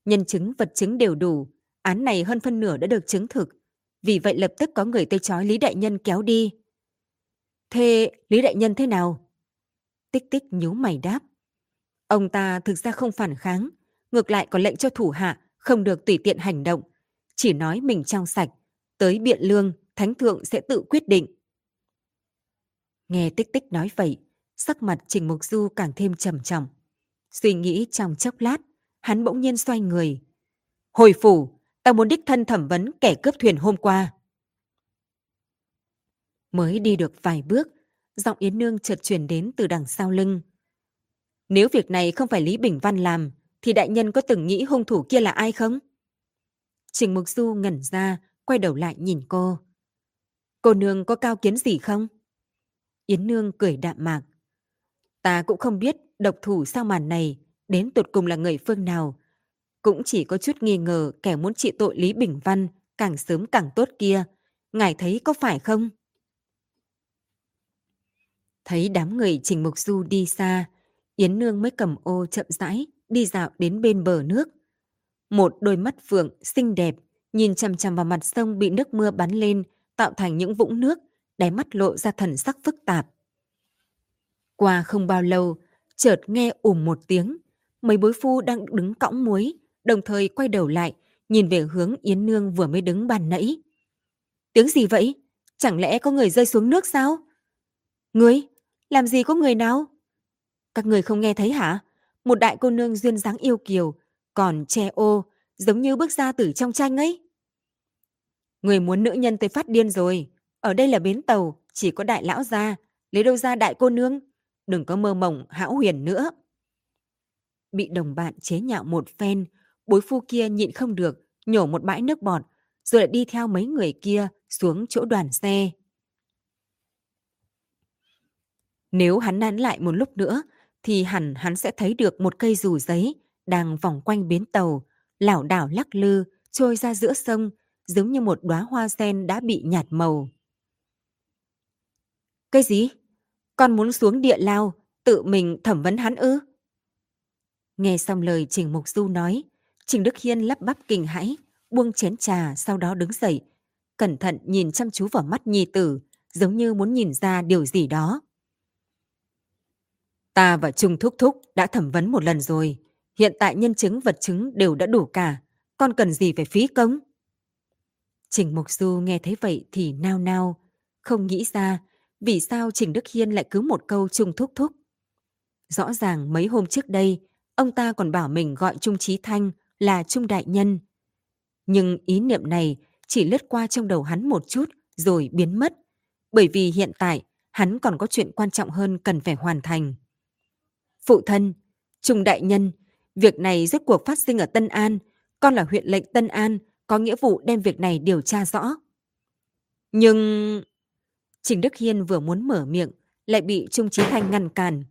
Nhân chứng vật chứng đều đủ, án này hơn phân nửa đã được chứng thực. Vì vậy lập tức có người tới chói Lý Đại Nhân kéo đi. Thế Lý Đại Nhân thế nào? Tích tích nhíu mày đáp. Ông ta thực ra không phản kháng, ngược lại có lệnh cho thủ hạ không được tùy tiện hành động. Chỉ nói mình trong sạch, tới biện lương, thánh thượng sẽ tự quyết định. Nghe tích tích nói vậy, sắc mặt Trình Mục Du càng thêm trầm trọng. Suy nghĩ trong chốc lát, hắn bỗng nhiên xoay người. Hồi phủ, ta muốn đích thân thẩm vấn kẻ cướp thuyền hôm qua. Mới đi được vài bước, giọng Yến Nương chợt truyền đến từ đằng sau lưng. Nếu việc này không phải Lý Bình Văn làm, thì đại nhân có từng nghĩ hung thủ kia là ai không? Trình Mục Du ngẩn ra, quay đầu lại nhìn cô. Cô nương có cao kiến gì không? Yến Nương cười đạm mạc. Ta cũng không biết độc thủ sau màn này đến tột cùng là người phương nào. Cũng chỉ có chút nghi ngờ kẻ muốn trị tội Lý Bình Văn càng sớm càng tốt kia. Ngài thấy có phải không? Thấy đám người Trình Mục Du đi xa, Yến Nương mới cầm ô chậm rãi đi dạo đến bên bờ nước. Một đôi mắt phượng xinh đẹp nhìn chằm chằm vào mặt sông bị nước mưa bắn lên tạo thành những vũng nước, đáy mắt lộ ra thần sắc phức tạp. Qua không bao lâu, chợt nghe ùm một tiếng, mấy bối phu đang đứng cõng muối, đồng thời quay đầu lại, nhìn về hướng Yến Nương vừa mới đứng bàn nãy. Tiếng gì vậy? Chẳng lẽ có người rơi xuống nước sao? ngươi Làm gì có người nào? Các người không nghe thấy hả? Một đại cô nương duyên dáng yêu kiều, còn che ô, giống như bước ra từ trong tranh ấy. Người muốn nữ nhân tới phát điên rồi. Ở đây là bến tàu, chỉ có đại lão gia. Lấy đâu ra đại cô nương? Đừng có mơ mộng hão huyền nữa. Bị đồng bạn chế nhạo một phen, bối phu kia nhịn không được, nhổ một bãi nước bọt, rồi lại đi theo mấy người kia xuống chỗ đoàn xe. Nếu hắn nán lại một lúc nữa, thì hẳn hắn sẽ thấy được một cây dù giấy đang vòng quanh bến tàu, lảo đảo lắc lư, trôi ra giữa sông, giống như một đóa hoa sen đã bị nhạt màu. Cái gì? Con muốn xuống địa lao, tự mình thẩm vấn hắn ư? Nghe xong lời Trình Mục Du nói, Trình Đức Hiên lắp bắp kinh hãi, buông chén trà sau đó đứng dậy, cẩn thận nhìn chăm chú vào mắt nhi tử, giống như muốn nhìn ra điều gì đó. Ta và Trung Thúc Thúc đã thẩm vấn một lần rồi, hiện tại nhân chứng vật chứng đều đã đủ cả, con cần gì phải phí công? Trình Mục Du nghe thấy vậy thì nao nao, không nghĩ ra vì sao Trình Đức Hiên lại cứ một câu Trung Thúc Thúc. Rõ ràng mấy hôm trước đây, ông ta còn bảo mình gọi Trung Trí Thanh là Trung Đại Nhân. Nhưng ý niệm này chỉ lướt qua trong đầu hắn một chút rồi biến mất, bởi vì hiện tại hắn còn có chuyện quan trọng hơn cần phải hoàn thành. Phụ thân, Trung Đại Nhân, việc này rốt cuộc phát sinh ở Tân An, con là huyện lệnh Tân An, có nghĩa vụ đem việc này điều tra rõ. Nhưng... Trình Đức Hiên vừa muốn mở miệng, lại bị Trung Trí Thanh ngăn cản.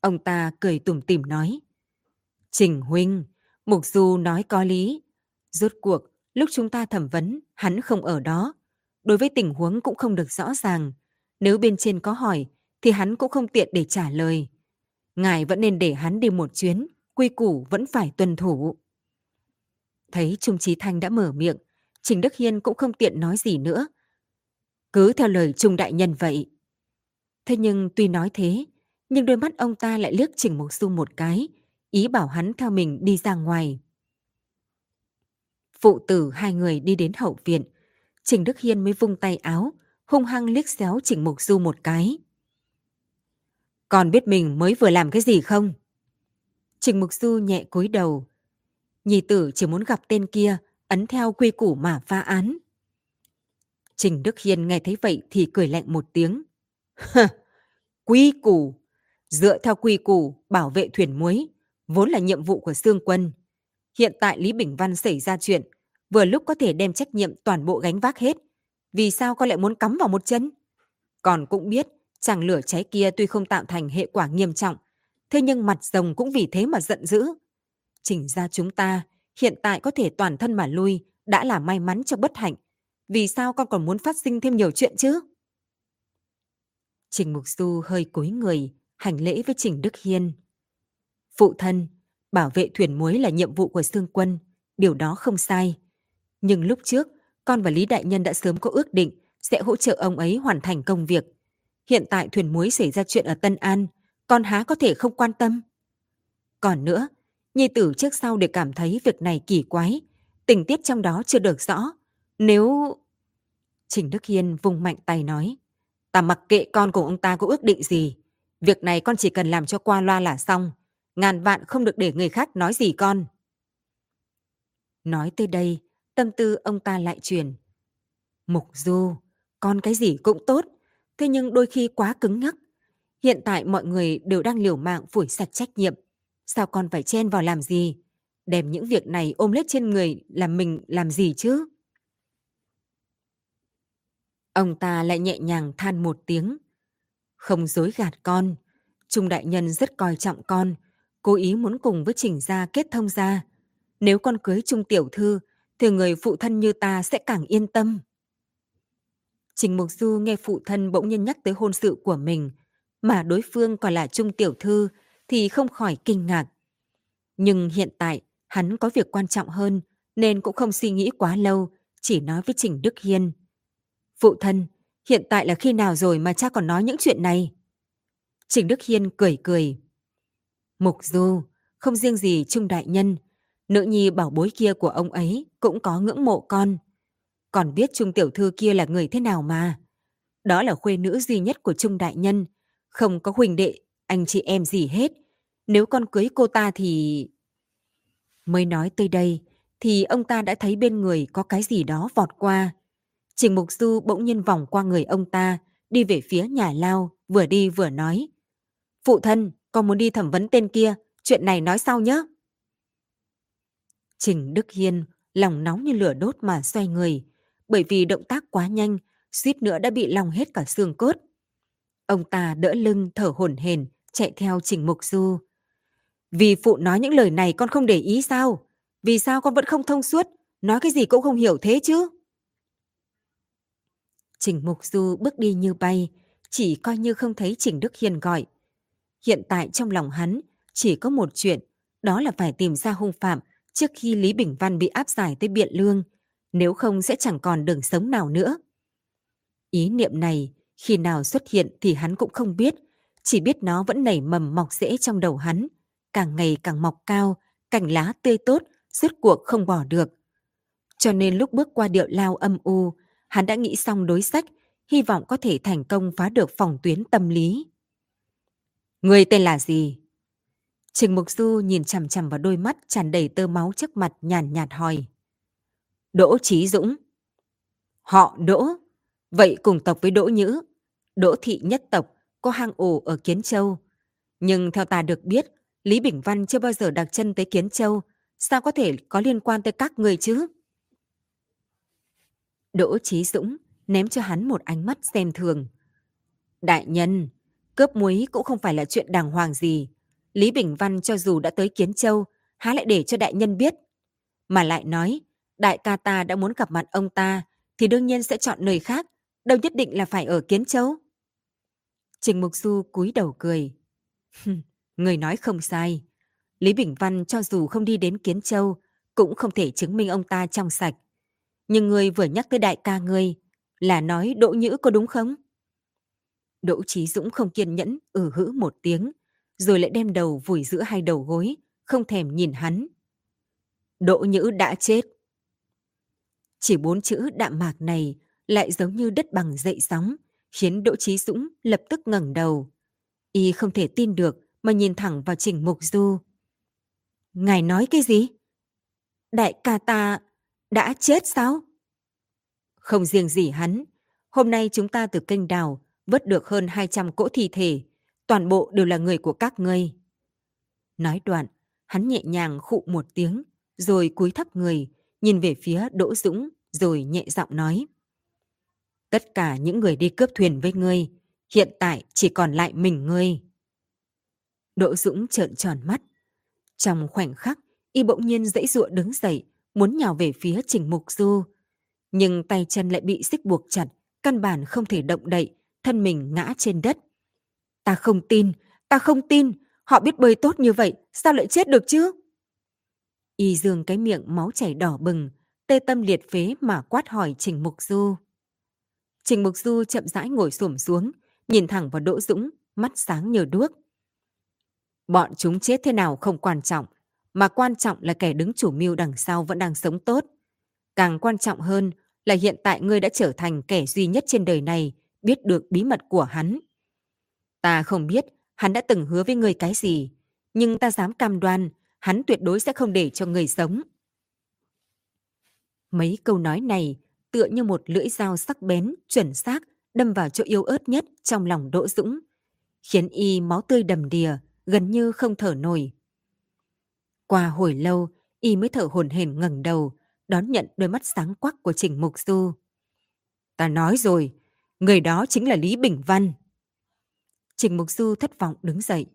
Ông ta cười tủm tỉm nói. Trình Huynh, Mục Du nói có lý. Rốt cuộc, lúc chúng ta thẩm vấn, hắn không ở đó. Đối với tình huống cũng không được rõ ràng. Nếu bên trên có hỏi, thì hắn cũng không tiện để trả lời. Ngài vẫn nên để hắn đi một chuyến, quy củ vẫn phải tuân thủ. Thấy Trung Trí Thanh đã mở miệng, Trình Đức Hiên cũng không tiện nói gì nữa. Cứ theo lời Trung Đại Nhân vậy. Thế nhưng tuy nói thế, nhưng đôi mắt ông ta lại liếc Trình Mộc Du một cái, ý bảo hắn theo mình đi ra ngoài. Phụ tử hai người đi đến hậu viện, Trình Đức Hiên mới vung tay áo, hung hăng liếc xéo Trình Mục Du một cái. Còn biết mình mới vừa làm cái gì không? Trình Mục Du nhẹ cúi đầu, Nhi tử chỉ muốn gặp tên kia, ấn theo quy củ mà phá án. Trình Đức Hiên nghe thấy vậy thì cười lạnh một tiếng. quy củ! Dựa theo quy củ bảo vệ thuyền muối, vốn là nhiệm vụ của Sương Quân. Hiện tại Lý Bình Văn xảy ra chuyện, vừa lúc có thể đem trách nhiệm toàn bộ gánh vác hết. Vì sao con lại muốn cắm vào một chân? Còn cũng biết, chàng lửa cháy kia tuy không tạo thành hệ quả nghiêm trọng, thế nhưng mặt rồng cũng vì thế mà giận dữ. Chỉnh ra chúng ta, hiện tại có thể toàn thân mà lui, đã là may mắn cho bất hạnh. Vì sao con còn muốn phát sinh thêm nhiều chuyện chứ? Trình Mục Du hơi cúi người, hành lễ với Trình Đức Hiên. Phụ thân, bảo vệ thuyền muối là nhiệm vụ của Sương Quân, điều đó không sai. Nhưng lúc trước, con và Lý Đại Nhân đã sớm có ước định sẽ hỗ trợ ông ấy hoàn thành công việc. Hiện tại thuyền muối xảy ra chuyện ở Tân An, con há có thể không quan tâm. Còn nữa, Nhi tử trước sau đều cảm thấy việc này kỳ quái, tình tiết trong đó chưa được rõ. Nếu... Trình Đức Hiên vùng mạnh tay nói, ta mặc kệ con của ông ta có ước định gì. Việc này con chỉ cần làm cho qua loa là xong. Ngàn vạn không được để người khác nói gì con. Nói tới đây, tâm tư ông ta lại truyền. Mục Du, con cái gì cũng tốt, thế nhưng đôi khi quá cứng nhắc. Hiện tại mọi người đều đang liều mạng phủi sạch trách nhiệm. Sao con phải chen vào làm gì? Đem những việc này ôm lết trên người làm mình làm gì chứ? Ông ta lại nhẹ nhàng than một tiếng. Không dối gạt con. Trung đại nhân rất coi trọng con, cố ý muốn cùng với trình gia kết thông gia. Nếu con cưới Trung tiểu thư, thì người phụ thân như ta sẽ càng yên tâm. Trình Mục Du nghe phụ thân bỗng nhiên nhắc tới hôn sự của mình, mà đối phương còn là Trung tiểu thư thì không khỏi kinh ngạc. Nhưng hiện tại, hắn có việc quan trọng hơn nên cũng không suy nghĩ quá lâu, chỉ nói với Trình Đức Hiên. Phụ thân, hiện tại là khi nào rồi mà cha còn nói những chuyện này? Trình Đức Hiên cười cười. Mục Du, không riêng gì Trung Đại Nhân, nữ nhi bảo bối kia của ông ấy cũng có ngưỡng mộ con. Còn biết Trung Tiểu Thư kia là người thế nào mà. Đó là khuê nữ duy nhất của Trung Đại Nhân, không có huỳnh đệ, anh chị em gì hết. Nếu con cưới cô ta thì... Mới nói tới đây, thì ông ta đã thấy bên người có cái gì đó vọt qua. Trình Mục Du bỗng nhiên vòng qua người ông ta, đi về phía nhà lao, vừa đi vừa nói. Phụ thân, con muốn đi thẩm vấn tên kia, chuyện này nói sau nhé. Trình Đức Hiên, lòng nóng như lửa đốt mà xoay người, bởi vì động tác quá nhanh, suýt nữa đã bị lòng hết cả xương cốt. Ông ta đỡ lưng thở hổn hển chạy theo Trình Mục Du. Vì phụ nói những lời này con không để ý sao? Vì sao con vẫn không thông suốt? Nói cái gì cũng không hiểu thế chứ? Trình Mục Du bước đi như bay, chỉ coi như không thấy Trình Đức Hiền gọi. Hiện tại trong lòng hắn chỉ có một chuyện, đó là phải tìm ra hung phạm trước khi Lý Bình Văn bị áp giải tới Biện Lương, nếu không sẽ chẳng còn đường sống nào nữa. Ý niệm này khi nào xuất hiện thì hắn cũng không biết, chỉ biết nó vẫn nảy mầm mọc rễ trong đầu hắn, càng ngày càng mọc cao, cành lá tươi tốt, rốt cuộc không bỏ được. Cho nên lúc bước qua điệu lao âm u, hắn đã nghĩ xong đối sách, hy vọng có thể thành công phá được phòng tuyến tâm lý. Người tên là gì? Trình Mục Du nhìn chằm chằm vào đôi mắt tràn đầy tơ máu trước mặt nhàn nhạt hỏi. Đỗ Chí Dũng. Họ Đỗ. Vậy cùng tộc với Đỗ Nhữ. Đỗ Thị nhất tộc có hang ổ ở Kiến Châu. Nhưng theo ta được biết, Lý Bình Văn chưa bao giờ đặt chân tới Kiến Châu. Sao có thể có liên quan tới các người chứ? Đỗ Chí Dũng ném cho hắn một ánh mắt xem thường. Đại nhân, cướp muối cũng không phải là chuyện đàng hoàng gì. Lý Bình Văn cho dù đã tới Kiến Châu, há lại để cho đại nhân biết. Mà lại nói, đại ca ta đã muốn gặp mặt ông ta, thì đương nhiên sẽ chọn nơi khác, đâu nhất định là phải ở Kiến Châu. Trình Mục Du cúi đầu cười. Người nói không sai. Lý Bình Văn cho dù không đi đến Kiến Châu, cũng không thể chứng minh ông ta trong sạch. Nhưng người vừa nhắc tới đại ca ngươi, là nói Đỗ Nhữ có đúng không? Đỗ Chí Dũng không kiên nhẫn, ừ hữ một tiếng, rồi lại đem đầu vùi giữa hai đầu gối, không thèm nhìn hắn. Đỗ Nhữ đã chết. Chỉ bốn chữ đạm mạc này lại giống như đất bằng dậy sóng, khiến Đỗ Chí Dũng lập tức ngẩng đầu. Y không thể tin được mà nhìn thẳng vào Trình Mục Du. Ngài nói cái gì? Đại ca ta đã chết sao? Không riêng gì hắn, hôm nay chúng ta từ kênh đào vớt được hơn 200 cỗ thi thể, toàn bộ đều là người của các ngươi. Nói đoạn, hắn nhẹ nhàng khụ một tiếng, rồi cúi thấp người, nhìn về phía Đỗ Dũng, rồi nhẹ giọng nói. Tất cả những người đi cướp thuyền với ngươi, hiện tại chỉ còn lại mình ngươi. Đỗ Dũng trợn tròn mắt. Trong khoảnh khắc, y bỗng nhiên dãy dụa đứng dậy, muốn nhào về phía Trình Mục Du. Nhưng tay chân lại bị xích buộc chặt, căn bản không thể động đậy, thân mình ngã trên đất. Ta không tin, ta không tin, họ biết bơi tốt như vậy, sao lại chết được chứ? Y dương cái miệng máu chảy đỏ bừng, tê tâm liệt phế mà quát hỏi Trình Mục Du. Trình Mục Du chậm rãi ngồi xổm xuống, nhìn thẳng vào Đỗ Dũng, mắt sáng như đuốc. Bọn chúng chết thế nào không quan trọng, mà quan trọng là kẻ đứng chủ mưu đằng sau vẫn đang sống tốt. Càng quan trọng hơn là hiện tại ngươi đã trở thành kẻ duy nhất trên đời này biết được bí mật của hắn. Ta không biết hắn đã từng hứa với người cái gì, nhưng ta dám cam đoan hắn tuyệt đối sẽ không để cho người sống. Mấy câu nói này tựa như một lưỡi dao sắc bén, chuẩn xác, đâm vào chỗ yếu ớt nhất trong lòng Đỗ Dũng, khiến y máu tươi đầm đìa, gần như không thở nổi. Qua hồi lâu, y mới thở hổn hển ngẩng đầu, đón nhận đôi mắt sáng quắc của Trình Mục Du. Ta nói rồi, Người đó chính là Lý Bình Văn. Trình Mục Du thất vọng đứng dậy.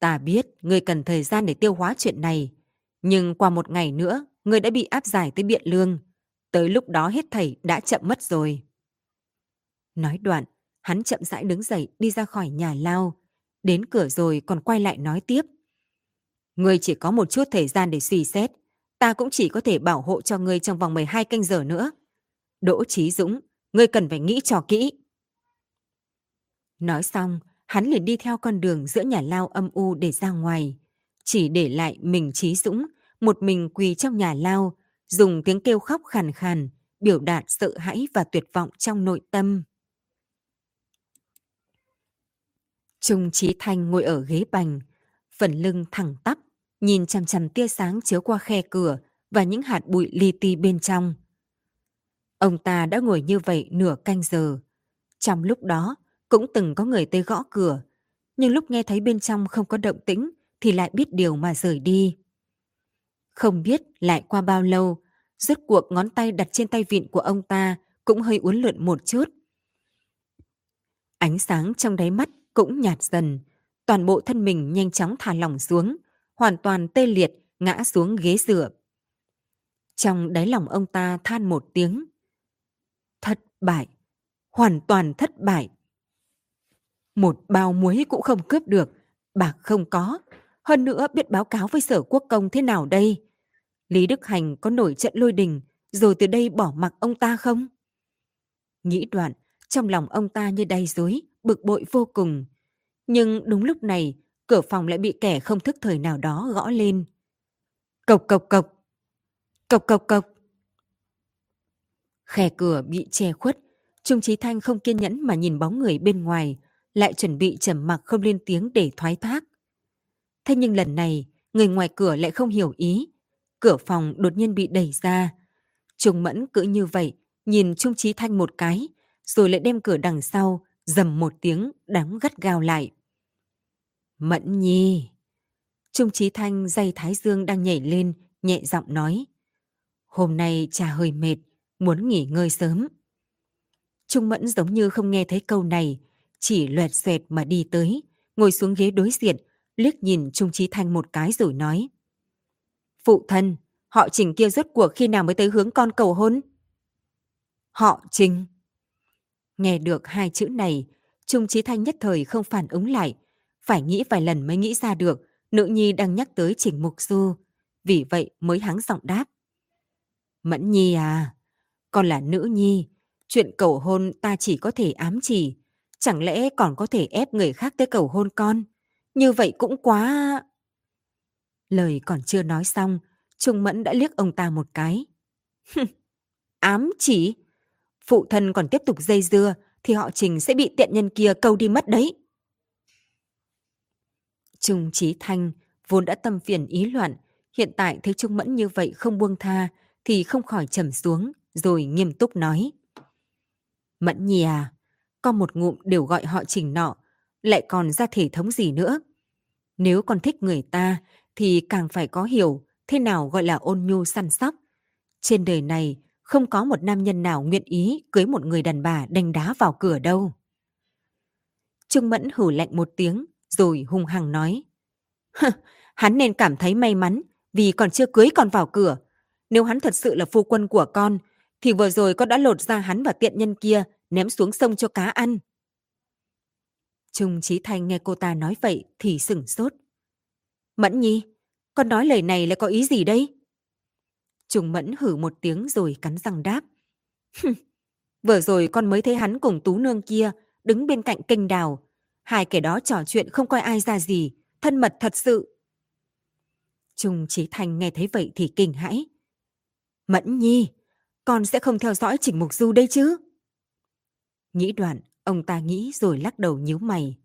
Ta biết người cần thời gian để tiêu hóa chuyện này, nhưng qua một ngày nữa, người đã bị áp giải tới Biện Lương. Tới lúc đó hết thảy đã chậm mất rồi. Nói đoạn, hắn chậm rãi đứng dậy đi ra khỏi nhà lao. Đến cửa rồi còn quay lại nói tiếp. Ngươi chỉ có một chút thời gian để suy xét. Ta cũng chỉ có thể bảo hộ cho ngươi trong vòng 12 canh giờ nữa. Đỗ Chí Dũng, ngươi cần phải nghĩ cho kỹ. Nói xong, hắn liền đi theo con đường giữa nhà lao âm u để ra ngoài. Chỉ để lại mình Chí Dũng, một mình quỳ trong nhà lao, dùng tiếng kêu khóc khàn khàn, biểu đạt sợ hãi và tuyệt vọng trong nội tâm. Trung Chí Thanh ngồi ở ghế bành, phần lưng thẳng tắp, nhìn chằm chằm tia sáng chiếu qua khe cửa và những hạt bụi li ti bên trong. Ông ta đã ngồi như vậy nửa canh giờ. Trong lúc đó, cũng từng có người tới gõ cửa, nhưng lúc nghe thấy bên trong không có động tĩnh thì lại biết điều mà rời đi. Không biết lại qua bao lâu, rốt cuộc ngón tay đặt trên tay vịn của ông ta cũng hơi uốn lượn một chút. Ánh sáng trong đáy mắt cũng nhạt dần, toàn bộ thân mình nhanh chóng thả lỏng xuống, hoàn toàn tê liệt ngã xuống ghế dựa. Trong đáy lòng ông ta than một tiếng. Bại, hoàn toàn thất bại. Một bao muối cũng không cướp được, bạc không có. Hơn nữa biết báo cáo với sở quốc công thế nào đây? Lý Đức Hành có nổi trận lôi đình rồi từ đây bỏ mặc ông ta không? Nghĩ đoạn, trong lòng ông ta như đầy dối, bực bội vô cùng. Nhưng đúng lúc này, cửa phòng lại bị kẻ không thức thời nào đó gõ lên. Cộc cộc cộc. Cộc cộc cộc. Khe cửa bị che khuất, Trung Trí Thanh không kiên nhẫn mà nhìn bóng người bên ngoài, lại chuẩn bị trầm mặc không lên tiếng để thoái thác. Thế nhưng lần này, người ngoài cửa lại không hiểu ý. Cửa phòng đột nhiên bị đẩy ra. Trung Mẫn cứ như vậy, nhìn Trung Trí Thanh một cái, rồi lại đem cửa đằng sau, dầm một tiếng, đóng gắt gao lại. Mẫn nhi. Trung Trí Thanh dây thái dương đang nhảy lên, nhẹ giọng nói. Hôm nay cha hơi mệt, muốn nghỉ ngơi sớm. Trung Mẫn giống như không nghe thấy câu này, chỉ loẹt xoẹt mà đi tới, ngồi xuống ghế đối diện, liếc nhìn Trung Trí Thanh một cái rồi nói. Phụ thân, họ trình kia rốt cuộc khi nào mới tới hướng con cầu hôn? Họ trình. Nghe được hai chữ này, Trung Trí Thanh nhất thời không phản ứng lại, phải nghĩ vài lần mới nghĩ ra được nữ nhi đang nhắc tới Trình Mục Du, vì vậy mới hắng giọng đáp. Mẫn Nhi à, con là nữ nhi, chuyện cầu hôn ta chỉ có thể ám chỉ, chẳng lẽ còn có thể ép người khác tới cầu hôn con? Như vậy cũng quá... Lời còn chưa nói xong, Trung Mẫn đã liếc ông ta một cái. ám chỉ? Phụ thân còn tiếp tục dây dưa, thì họ Trình sẽ bị tiện nhân kia câu đi mất đấy. Trung Trí Thanh vốn đã tâm phiền ý loạn, hiện tại thấy Trung Mẫn như vậy không buông tha, thì không khỏi trầm xuống, rồi nghiêm túc nói. Mẫn Nhi à, con một ngụm đều gọi họ Trình nọ, lại còn ra thể thống gì nữa. Nếu con thích người ta, thì càng phải có hiểu thế nào gọi là ôn nhu săn sóc. Trên đời này, không có một nam nhân nào nguyện ý cưới một người đàn bà đánh đá vào cửa đâu. Trương Mẫn hử lạnh một tiếng, rồi hung hăng nói. hắn nên cảm thấy may mắn vì còn chưa cưới con vào cửa. Nếu hắn thật sự là phu quân của con, thì vừa rồi con đã lột ra hắn và tiện nhân kia ném xuống sông cho cá ăn. Trung Trí Thanh nghe cô ta nói vậy thì sửng sốt. Mẫn Nhi, con nói lời này là có ý gì đây? Trung Mẫn hử một tiếng rồi cắn răng đáp. Vừa rồi con mới thấy hắn cùng tú nương kia đứng bên cạnh kênh đào. Hai kẻ đó trò chuyện không coi ai ra gì, thân mật thật sự. Trung Trí Thanh nghe thấy vậy thì kinh hãi. Mẫn Nhi, con sẽ không theo dõi Trình Mục Du đây chứ? Nghĩ đoạn, ông ta nghĩ rồi lắc đầu nhíu mày.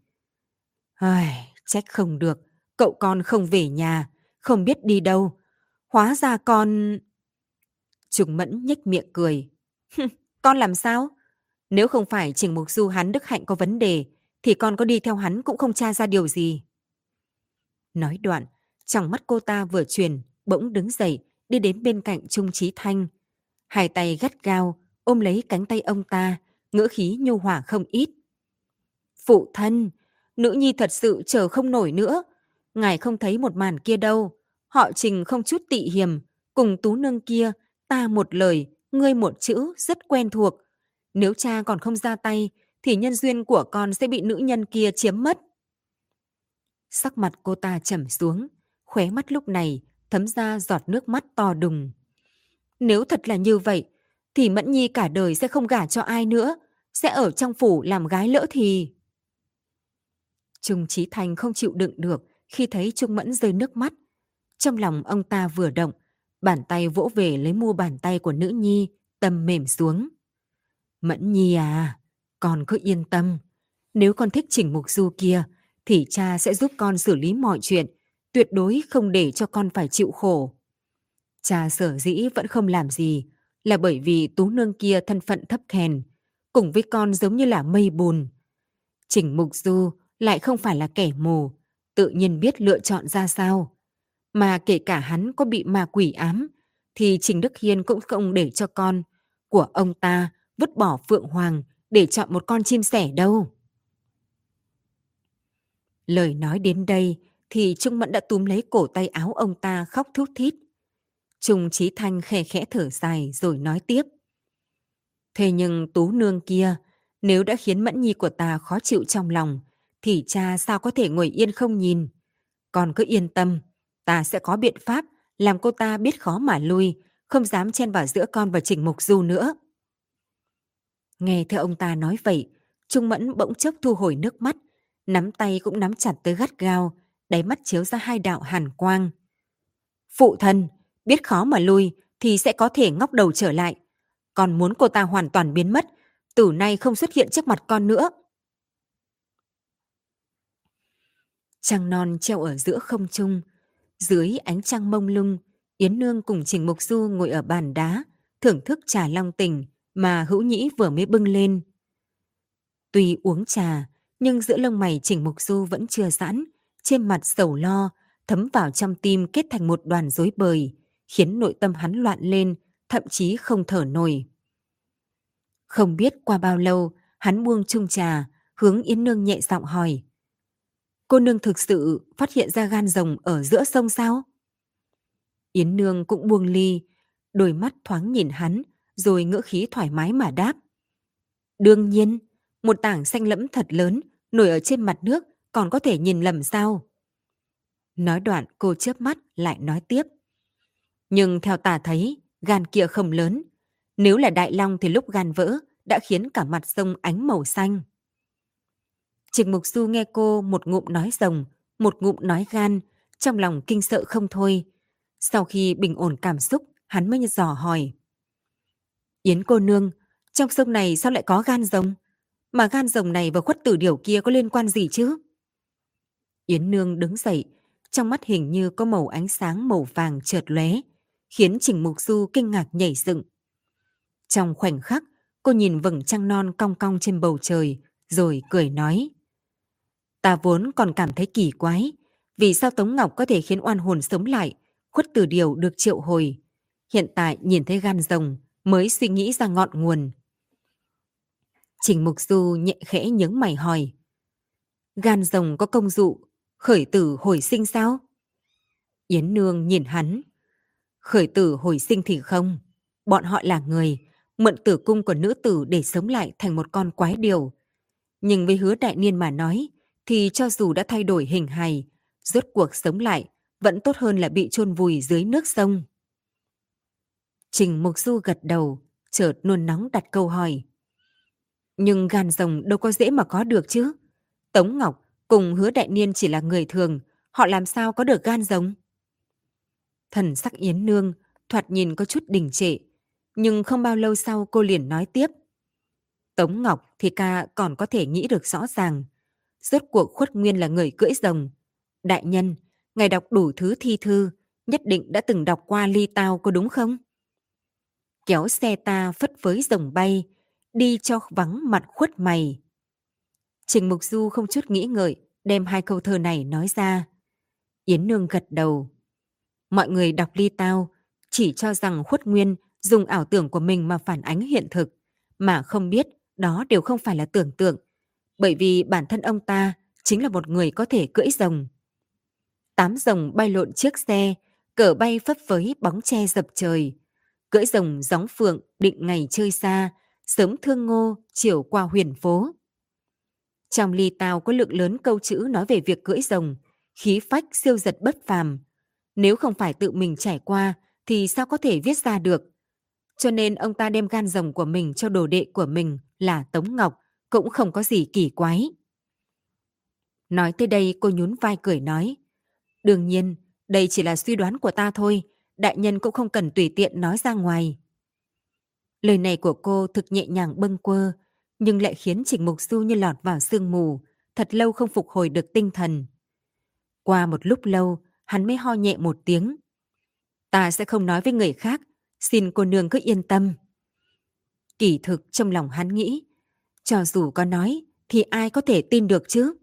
Ai, trách không được, cậu con không về nhà, không biết đi đâu. Hóa ra con... Trùng Mẫn nhếch miệng cười. con làm sao? Nếu không phải Trình Mục Du hắn Đức Hạnh có vấn đề, thì con có đi theo hắn cũng không tra ra điều gì. Nói đoạn, trong mắt cô ta vừa truyền, bỗng đứng dậy, đi đến bên cạnh Trung Trí Thanh. Hai tay gắt gao, ôm lấy cánh tay ông ta, ngữ khí nhu hòa không ít. Phụ thân, nữ nhi thật sự chờ không nổi nữa. Ngài không thấy một màn kia đâu. Họ trình không chút tị hiềm, cùng tú nương kia, ta một lời, ngươi một chữ, rất quen thuộc. Nếu cha còn không ra tay, thì nhân duyên của con sẽ bị nữ nhân kia chiếm mất. Sắc mặt cô ta trầm xuống, khóe mắt lúc này thấm ra giọt nước mắt to đùng. Nếu thật là như vậy, thì Mẫn Nhi cả đời sẽ không gả cho ai nữa, sẽ ở trong phủ làm gái lỡ thì... Trung Trí Thành không chịu đựng được khi thấy Trung Mẫn rơi nước mắt. Trong lòng ông ta vừa động, bàn tay vỗ về lấy mua bàn tay của nữ nhi, tâm mềm xuống. Mẫn Nhi à, con cứ yên tâm. Nếu con thích chỉnh mục du kia, thì cha sẽ giúp con xử lý mọi chuyện, tuyệt đối không để cho con phải chịu khổ. Cha sở dĩ vẫn không làm gì là bởi vì tú nương kia thân phận thấp hèn, cùng với con giống như là mây bùn. Trình Mục Du lại không phải là kẻ mù, tự nhiên biết lựa chọn ra sao. Mà kể cả hắn có bị ma quỷ ám, thì Trình Đức Hiên cũng không để cho con của ông ta vứt bỏ Phượng Hoàng để chọn một con chim sẻ đâu. Lời nói đến đây thì Trung Mẫn đã túm lấy cổ tay áo ông ta khóc thút thít. Trung Trí Thanh khẽ khẽ thở dài rồi nói tiếp. Thế nhưng Tú Nương kia, nếu đã khiến Mẫn Nhi của ta khó chịu trong lòng, thì cha sao có thể ngồi yên không nhìn. Còn cứ yên tâm, ta sẽ có biện pháp làm cô ta biết khó mà lui, không dám chen vào giữa con và Trình Mục Du nữa. Nghe theo ông ta nói vậy, Trung Mẫn bỗng chốc thu hồi nước mắt, nắm tay cũng nắm chặt tới gắt gao, đáy mắt chiếu ra hai đạo hàn quang. Phụ thân, biết khó mà lui thì sẽ có thể ngóc đầu trở lại. Còn muốn cô ta hoàn toàn biến mất, từ nay không xuất hiện trước mặt con nữa. Trăng non treo ở giữa không trung, dưới ánh trăng mông lung, Yến Nương cùng Trình Mục Du ngồi ở bàn đá, thưởng thức trà long tình mà hữu nhĩ vừa mới bưng lên. Tuy uống trà, nhưng giữa lông mày Trình Mục Du vẫn chưa giãn, trên mặt sầu lo, thấm vào trong tim kết thành một đoàn rối bời, khiến nội tâm hắn loạn lên, thậm chí không thở nổi. Không biết qua bao lâu, hắn buông chung trà, hướng Yến Nương nhẹ giọng hỏi. Cô nương thực sự phát hiện ra gan rồng ở giữa sông sao? Yến Nương cũng buông ly, đôi mắt thoáng nhìn hắn, rồi ngữ khí thoải mái mà đáp. Đương nhiên, một tảng xanh lẫm thật lớn, nổi ở trên mặt nước, còn có thể nhìn lầm sao? Nói đoạn cô chớp mắt lại nói tiếp. Nhưng theo ta thấy, gan kia không lớn. Nếu là đại long thì lúc gan vỡ, đã khiến cả mặt sông ánh màu xanh. Trịnh Mục Du nghe cô một ngụm nói rồng, một ngụm nói gan, trong lòng kinh sợ không thôi. Sau khi bình ổn cảm xúc, hắn mới dò hỏi. Yến cô nương, trong sông này sao lại có gan rồng? Mà gan rồng này và khuất tử điểu kia có liên quan gì chứ? Yến nương đứng dậy, trong mắt hình như có màu ánh sáng màu vàng chợt lóe, khiến Trình Mục Du kinh ngạc nhảy dựng. Trong khoảnh khắc, cô nhìn vầng trăng non cong cong trên bầu trời, rồi cười nói. Ta vốn còn cảm thấy kỳ quái, vì sao Tống Ngọc có thể khiến oan hồn sống lại, khuất tử điều được triệu hồi. Hiện tại nhìn thấy gan rồng mới suy nghĩ ra ngọn nguồn. Trình Mục Du nhẹ khẽ nhướng mày hỏi. Gan rồng có công dụ, khởi tử hồi sinh sao? Yến Nương nhìn hắn. Khởi tử hồi sinh thì không. Bọn họ là người, mượn tử cung của nữ tử để sống lại thành một con quái điều. Nhưng với hứa đại niên mà nói, thì cho dù đã thay đổi hình hài, rốt cuộc sống lại, vẫn tốt hơn là bị chôn vùi dưới nước sông. Trình Mục Du gật đầu, chợt nôn nóng đặt câu hỏi. Nhưng gan rồng đâu có dễ mà có được chứ. Tống Ngọc cùng hứa đại niên chỉ là người thường, họ làm sao có được gan rồng? Thần sắc Yến Nương thoạt nhìn có chút đình trệ, nhưng không bao lâu sau cô liền nói tiếp. Tống Ngọc thì ca còn có thể nghĩ được rõ ràng. Rốt cuộc khuất nguyên là người cưỡi rồng. Đại nhân, ngài đọc đủ thứ thi thư, nhất định đã từng đọc qua ly tao có đúng không? Kéo xe ta phất với rồng bay, đi cho vắng mặt khuất mày. Trình Mục Du không chút nghĩ ngợi, đem hai câu thơ này nói ra. Yến Nương gật đầu. Mọi người đọc ly tao, chỉ cho rằng khuất nguyên dùng ảo tưởng của mình mà phản ánh hiện thực, mà không biết đó đều không phải là tưởng tượng, bởi vì bản thân ông ta chính là một người có thể cưỡi rồng. Tám rồng bay lộn chiếc xe, cờ bay phấp phới bóng tre dập trời. Cưỡi rồng gióng phượng định ngày chơi xa, sớm thương ngô, chiều qua huyền phố. Trong ly tao có lượng lớn câu chữ nói về việc cưỡi rồng, khí phách siêu giật bất phàm. Nếu không phải tự mình trải qua thì sao có thể viết ra được. Cho nên ông ta đem gan rồng của mình cho đồ đệ của mình là Tống Ngọc, cũng không có gì kỳ quái. Nói tới đây cô nhún vai cười nói. Đương nhiên, đây chỉ là suy đoán của ta thôi, đại nhân cũng không cần tùy tiện nói ra ngoài. Lời này của cô thực nhẹ nhàng bâng quơ, nhưng lại khiến Trình Mục Du như lọt vào sương mù, thật lâu không phục hồi được tinh thần. Qua một lúc lâu, hắn mới ho nhẹ một tiếng. Ta sẽ không nói với người khác, xin cô nương cứ yên tâm. Kỳ thực trong lòng hắn nghĩ, cho dù có nói thì ai có thể tin được chứ?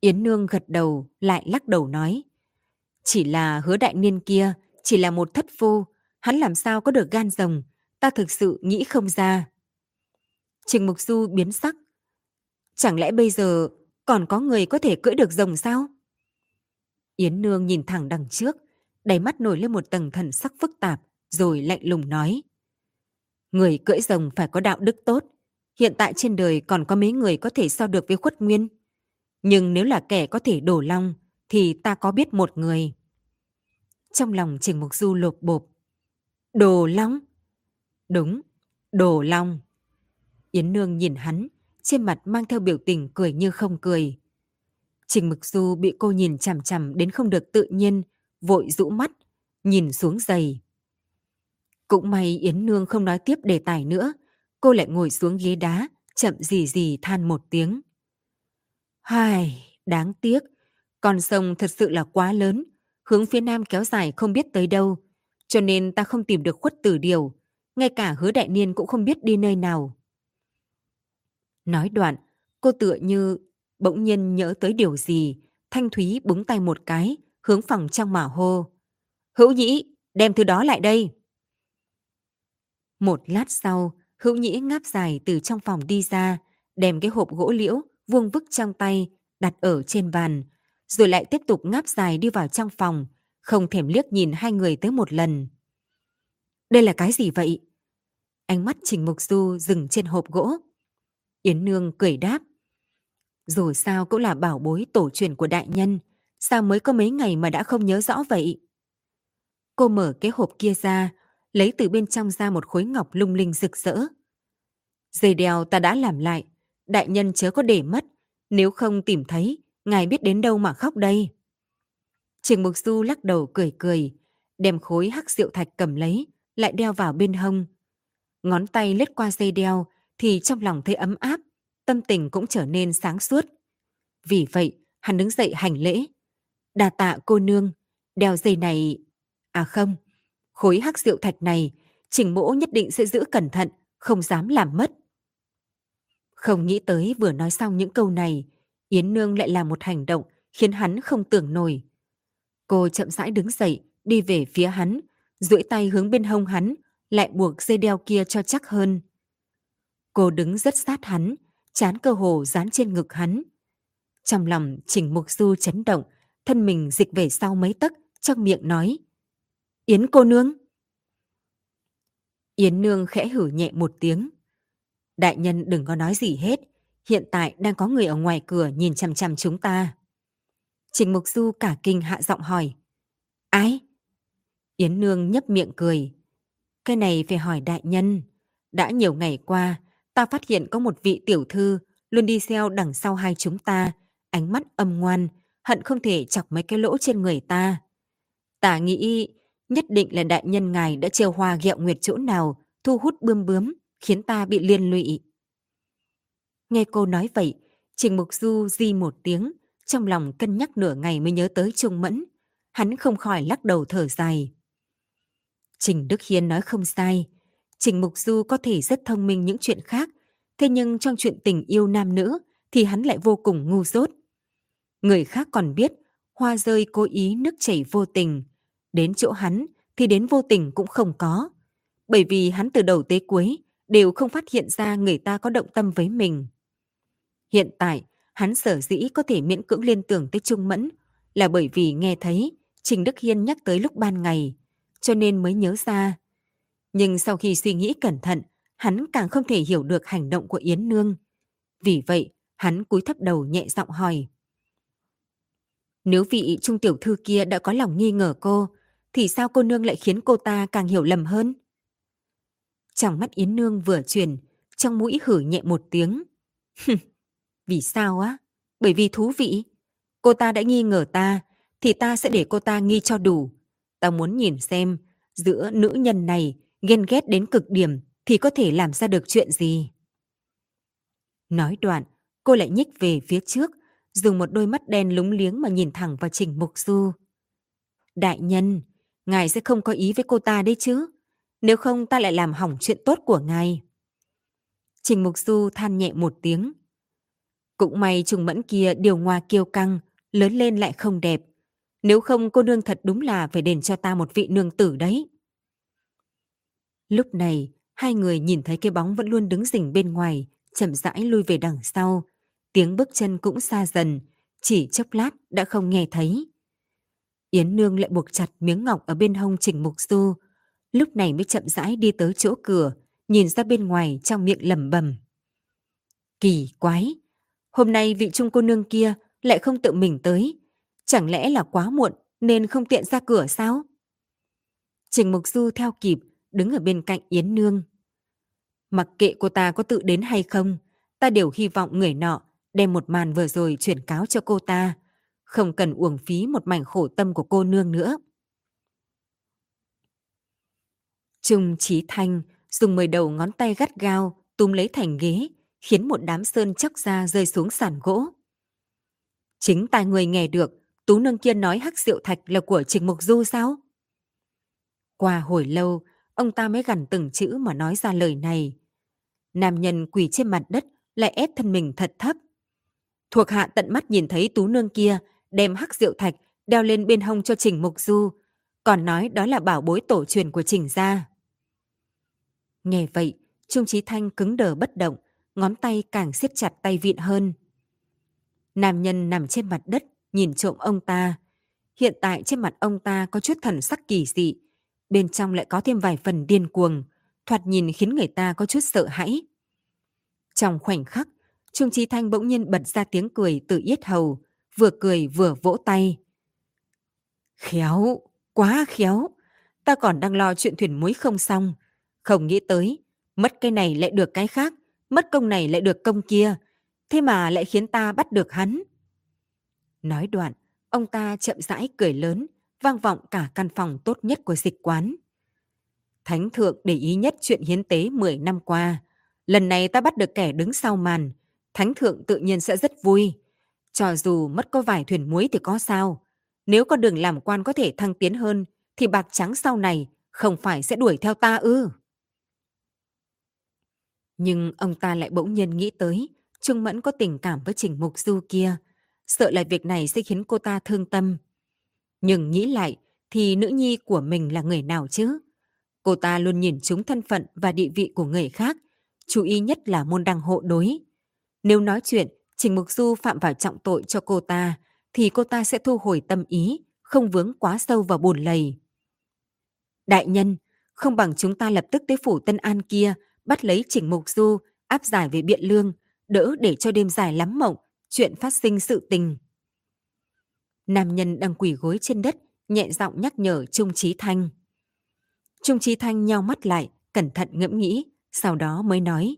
Yến Nương gật đầu lại lắc đầu nói, chỉ là hứa đại niên kia, chỉ là một thất phu, hắn làm sao có được gan rồng, ta thực sự nghĩ không ra. Trình Mục Du biến sắc. Chẳng lẽ bây giờ còn có người có thể cưỡi được rồng sao? Yến Nương nhìn thẳng đằng trước, đáy mắt nổi lên một tầng thần sắc phức tạp, rồi lạnh lùng nói. Người cưỡi rồng phải có đạo đức tốt. Hiện tại trên đời còn có mấy người có thể so được với khuất nguyên. Nhưng nếu là kẻ có thể đổ long, thì ta có biết một người. Trong lòng Trình Mục Du lột bộp. Đồ long? Đúng, đồ long. Yến Nương nhìn hắn, trên mặt mang theo biểu tình cười như không cười. Trình Mực Du bị cô nhìn chằm chằm đến không được tự nhiên, vội rũ mắt, nhìn xuống giày. Cũng may Yến Nương không nói tiếp đề tài nữa, cô lại ngồi xuống ghế đá, chậm gì gì than một tiếng. Hai, đáng tiếc, con sông thật sự là quá lớn, hướng phía nam kéo dài không biết tới đâu, cho nên ta không tìm được khuất tử điều, ngay cả hứa đại niên cũng không biết đi nơi nào. Nói đoạn, cô tựa như bỗng nhiên nhớ tới điều gì, Thanh Thúy búng tay một cái, hướng phòng trang mà hô. Hữu nhĩ, đem thứ đó lại đây. Một lát sau, hữu nhĩ ngáp dài từ trong phòng đi ra, đem cái hộp gỗ liễu vuông vức trong tay, đặt ở trên bàn, rồi lại tiếp tục ngáp dài đi vào trong phòng, không thèm liếc nhìn hai người tới một lần. Đây là cái gì vậy? Ánh mắt Trình Mục Du dừng trên hộp gỗ. Yến Nương cười đáp. Dù sao cũng là bảo bối tổ truyền của đại nhân, sao mới có mấy ngày mà đã không nhớ rõ vậy? Cô mở cái hộp kia ra, lấy từ bên trong ra một khối ngọc lung linh rực rỡ. Dây đeo ta đã làm lại, đại nhân chớ có để mất, nếu không tìm thấy, ngài biết đến đâu mà khóc đây. Trường Mục Du lắc đầu cười cười, đem khối hắc rượu thạch cầm lấy, lại đeo vào bên hông. Ngón tay lướt qua dây đeo, thì trong lòng thấy ấm áp, tâm tình cũng trở nên sáng suốt. Vì vậy, hắn đứng dậy hành lễ. Đà tạ cô nương, đeo dây này... À không, khối hắc rượu thạch này, trình mỗ nhất định sẽ giữ cẩn thận, không dám làm mất. Không nghĩ tới vừa nói xong những câu này, Yến Nương lại làm một hành động khiến hắn không tưởng nổi. Cô chậm rãi đứng dậy, đi về phía hắn, duỗi tay hướng bên hông hắn, lại buộc dây đeo kia cho chắc hơn. Cô đứng rất sát hắn, chán cơ hồ dán trên ngực hắn. Trong lòng Trình Mục Du chấn động, thân mình dịch về sau mấy tấc, trong miệng nói. Yến cô nương. Yến nương khẽ hử nhẹ một tiếng. Đại nhân đừng có nói gì hết, hiện tại đang có người ở ngoài cửa nhìn chằm chằm chúng ta. Trình Mục Du cả kinh hạ giọng hỏi. Ai? Yến nương nhấp miệng cười. Cái này phải hỏi đại nhân. Đã nhiều ngày qua, ta phát hiện có một vị tiểu thư luôn đi theo đằng sau hai chúng ta, ánh mắt âm ngoan, hận không thể chọc mấy cái lỗ trên người ta. Ta nghĩ nhất định là đại nhân ngài đã trêu hoa ghẹo nguyệt chỗ nào, thu hút bươm bướm, khiến ta bị liên lụy. Nghe cô nói vậy, Trình Mục Du di một tiếng, trong lòng cân nhắc nửa ngày mới nhớ tới Trung Mẫn. Hắn không khỏi lắc đầu thở dài. Trình Đức Hiên nói không sai, Trình Mục Du có thể rất thông minh những chuyện khác, thế nhưng trong chuyện tình yêu nam nữ thì hắn lại vô cùng ngu dốt. Người khác còn biết hoa rơi cố ý nước chảy vô tình, đến chỗ hắn thì đến vô tình cũng không có. Bởi vì hắn từ đầu tới cuối đều không phát hiện ra người ta có động tâm với mình. Hiện tại, hắn sở dĩ có thể miễn cưỡng liên tưởng tới Trung Mẫn là bởi vì nghe thấy Trình Đức Hiên nhắc tới lúc ban ngày, cho nên mới nhớ ra. Nhưng sau khi suy nghĩ cẩn thận, hắn càng không thể hiểu được hành động của Yến Nương. Vì vậy, hắn cúi thấp đầu nhẹ giọng hỏi. Nếu vị trung tiểu thư kia đã có lòng nghi ngờ cô, thì sao cô nương lại khiến cô ta càng hiểu lầm hơn? Trong mắt Yến Nương vừa chuyển, trong mũi hử nhẹ một tiếng. Vì sao á? Bởi vì thú vị. Cô ta đã nghi ngờ ta, thì ta sẽ để cô ta nghi cho đủ. Ta muốn nhìn xem, giữa nữ nhân này ghen ghét đến cực điểm thì có thể làm ra được chuyện gì. Nói đoạn, cô lại nhích về phía trước, dùng một đôi mắt đen lúng liếng mà nhìn thẳng vào Trình Mục Du. Đại nhân, ngài sẽ không có ý với cô ta đấy chứ? Nếu không ta lại làm hỏng chuyện tốt của ngài. Trình Mục Du than nhẹ một tiếng. Cũng may trùng mẫn kia điều ngoa kiêu căng, lớn lên lại không đẹp. Nếu không cô nương thật đúng là phải đền cho ta một vị nương tử đấy. Lúc này, hai người nhìn thấy cái bóng vẫn luôn đứng rình bên ngoài, chậm rãi lui về đằng sau. Tiếng bước chân cũng xa dần, chỉ chốc lát đã không nghe thấy. Yến Nương lại buộc chặt miếng ngọc ở bên hông Trình Mục Du, lúc này mới chậm rãi đi tới chỗ cửa, nhìn ra bên ngoài trong miệng lẩm bẩm. Kỳ quái, hôm nay vị trung cô nương kia lại không tự mình tới, chẳng lẽ là quá muộn nên không tiện ra cửa sao? Trình Mục Du theo kịp, đứng ở bên cạnh Yến Nương. Mặc kệ cô ta có tự đến hay không, ta đều hy vọng người nọ đem một màn vừa rồi chuyển cáo cho cô ta, không cần uổng phí một mảnh khổ tâm của cô nương nữa. Trung Chí Thanh dùng mười đầu ngón tay gắt gao túm lấy thành ghế, khiến một đám sơn chóc ra rơi xuống sàn gỗ. Chính tài người nghe được, Tú Nương kia nói hắc rượu thạch là của Trình Mục Du sao? Qua hồi lâu, ông ta mới gằn từng chữ mà nói ra lời này. Nam nhân quỳ trên mặt đất lại ép thân mình thật thấp. Thuộc hạ tận mắt nhìn thấy Tú Nương kia đem hắc rượu thạch đeo lên bên hông cho Trình Mục Du, còn nói đó là bảo bối tổ truyền của Trình gia. Nghe vậy, Trung Trí Thanh cứng đờ bất động, ngón tay càng siết chặt tay vịn hơn. Nam nhân nằm trên mặt đất, nhìn trộm ông ta. Hiện tại trên mặt ông ta có chút thần sắc kỳ dị, bên trong lại có thêm vài phần điên cuồng, thoạt nhìn khiến người ta có chút sợ hãi. Trong khoảnh khắc, Trung Trí Thanh bỗng nhiên bật ra tiếng cười từ yết hầu, vừa cười vừa vỗ tay. Khéo, quá khéo, ta còn đang lo chuyện thuyền muối không xong, không nghĩ tới, mất cái này lại được cái khác, mất công này lại được công kia, thế mà lại khiến ta bắt được hắn. Nói đoạn, ông ta chậm rãi cười lớn, vang vọng cả căn phòng tốt nhất của dịch quán. Thánh thượng để ý nhất chuyện hiến tế 10 năm qua. Lần này ta bắt được kẻ đứng sau màn. Thánh thượng tự nhiên sẽ rất vui. Cho dù mất có vài thuyền muối thì có sao. Nếu con đường làm quan có thể thăng tiến hơn, thì bạc trắng sau này không phải sẽ đuổi theo ta ư. Nhưng ông ta lại bỗng nhiên nghĩ tới, Trương Mẫn có tình cảm với Trình Mục Du kia, sợ là việc này sẽ khiến cô ta thương tâm. Nhưng nghĩ lại, thì nữ nhi của mình là người nào chứ? Cô ta luôn nhìn chúng thân phận và địa vị của người khác, chú ý nhất là môn đăng hộ đối. Nếu nói chuyện, Trình Mục Du phạm vào trọng tội cho cô ta, thì cô ta sẽ thu hồi tâm ý, không vướng quá sâu vào bùn lầy. Đại nhân, không bằng chúng ta lập tức tới phủ Tân An kia, bắt lấy Trình Mục Du, áp giải về Biện Lương, đỡ để cho đêm dài lắm mộng, chuyện phát sinh sự tình. Nam nhân đang quỳ gối trên đất, nhẹ giọng nhắc nhở Trung Trí Thanh. Trung Trí Thanh nhao mắt lại, cẩn thận ngẫm nghĩ, sau đó mới nói.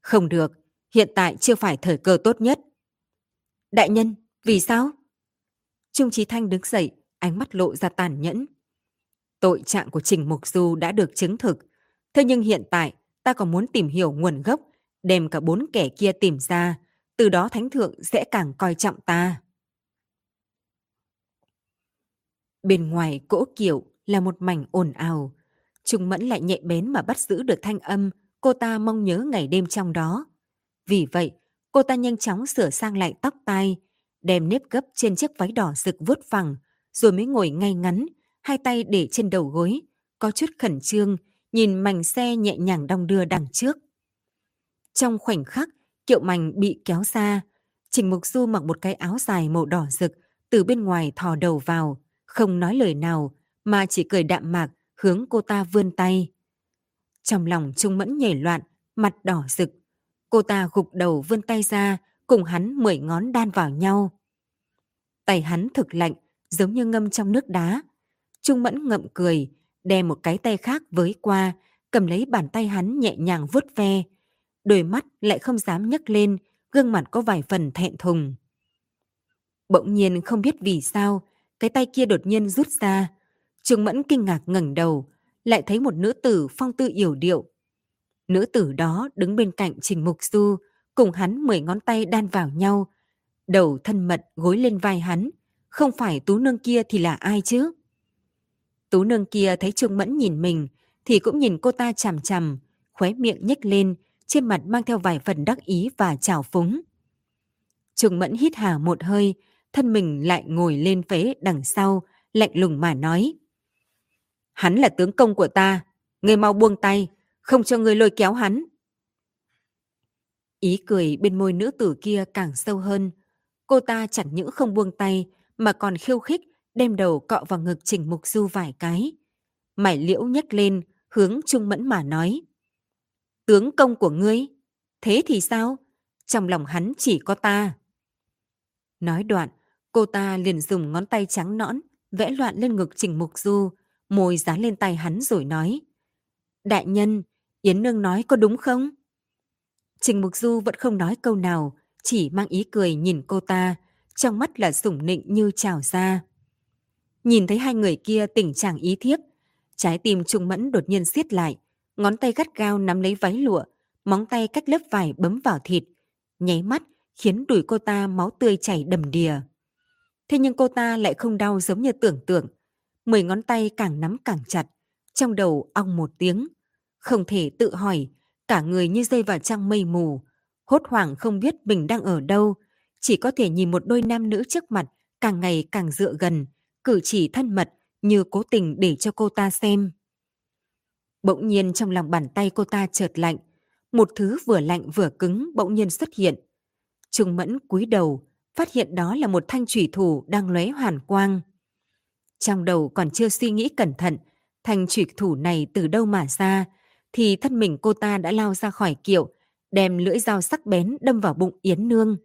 Không được, hiện tại chưa phải thời cơ tốt nhất. Đại nhân, vì sao? Trung Trí Thanh đứng dậy, ánh mắt lộ ra tàn nhẫn. Tội trạng của Trình Mục Du đã được chứng thực, thế nhưng hiện tại ta còn muốn tìm hiểu nguồn gốc, đem cả bốn kẻ kia tìm ra, từ đó Thánh Thượng sẽ càng coi trọng ta. Bên ngoài cỗ kiệu là một mảnh ồn ào. Trung Mẫn lại nhạy bén mà bắt giữ được thanh âm cô ta mong nhớ ngày đêm trong đó. Vì vậy, cô ta nhanh chóng sửa sang lại tóc tai, đem nếp gấp trên chiếc váy đỏ rực vuốt phẳng, rồi mới ngồi ngay ngắn, hai tay để trên đầu gối, có chút khẩn trương, nhìn mảnh xe nhẹ nhàng đong đưa đằng trước. Trong khoảnh khắc, kiệu mảnh bị kéo xa, Trình Mục Du mặc một cái áo dài màu đỏ rực, từ bên ngoài thò đầu vào, không nói lời nào, mà chỉ cười đạm mạc hướng cô ta vươn tay. Trong lòng Trung Mẫn nhảy loạn, mặt đỏ rực. Cô ta gục đầu vươn tay ra, cùng hắn mười ngón đan vào nhau. Tay hắn thực lạnh, giống như ngâm trong nước đá. Trung Mẫn ngậm cười, đè một cái tay khác với qua, cầm lấy bàn tay hắn nhẹ nhàng vuốt ve. Đôi mắt lại không dám nhấc lên, gương mặt có vài phần thẹn thùng. Bỗng nhiên không biết vì sao, cái tay kia đột nhiên rút ra. Trương Mẫn kinh ngạc ngẩng đầu, lại thấy một nữ tử phong tư yểu điệu. Nữ tử đó đứng bên cạnh Trình Mục Du, cùng hắn mười ngón tay đan vào nhau. Đầu thân mật gối lên vai hắn, không phải tú nương kia thì là ai chứ? Tú nương kia thấy Trương Mẫn nhìn mình, thì cũng nhìn cô ta chằm chằm, khóe miệng nhếch lên, trên mặt mang theo vài phần đắc ý và trào phúng. Trương Mẫn hít hà một hơi, thân mình lại ngồi lên phế đằng sau, lạnh lùng mà nói. Hắn là tướng công của ta, ngươi mau buông tay, không cho ngươi lôi kéo hắn. Ý cười bên môi nữ tử kia càng sâu hơn. Cô ta chẳng những không buông tay, mà còn khiêu khích, đem đầu cọ vào ngực Trình Mục Du vài cái. Mải liễu nhấc lên, hướng Trung Mẫn mà nói. Tướng công của ngươi? Thế thì sao? Trong lòng hắn chỉ có ta. Nói đoạn, cô ta liền dùng ngón tay trắng nõn, vẽ loạn lên ngực Trình Mục Du, môi dán lên tay hắn rồi nói. Đại nhân, Yến Nương nói có đúng không? Trình Mục Du vẫn không nói câu nào, chỉ mang ý cười nhìn cô ta, trong mắt là sủng nịnh như trào ra. Nhìn thấy hai người kia tỉnh trạng ý thiếp, trái tim Trung Mẫn đột nhiên siết lại, ngón tay gắt gao nắm lấy váy lụa, móng tay cách lớp vải bấm vào thịt, nháy mắt khiến đùi cô ta máu tươi chảy đầm đìa. Thế nhưng cô ta lại không đau giống như tưởng tượng, mười ngón tay càng nắm càng chặt, trong đầu ong một tiếng. Không thể tự hỏi, cả người như rơi vào trong mây mù, hốt hoảng không biết mình đang ở đâu, chỉ có thể nhìn một đôi nam nữ trước mặt càng ngày càng dựa gần, cử chỉ thân mật như cố tình để cho cô ta xem. Bỗng nhiên trong lòng bàn tay cô ta chợt lạnh, một thứ vừa lạnh vừa cứng bỗng nhiên xuất hiện. Trung Mẫn cúi đầu, phát hiện đó là một thanh thủy thủ đang lóe hoàn quang. Trong đầu còn chưa suy nghĩ cẩn thận, thanh thủy thủ này từ đâu mà ra, thì thân mình cô ta đã lao ra khỏi kiệu, đem lưỡi dao sắc bén đâm vào bụng Yến Nương.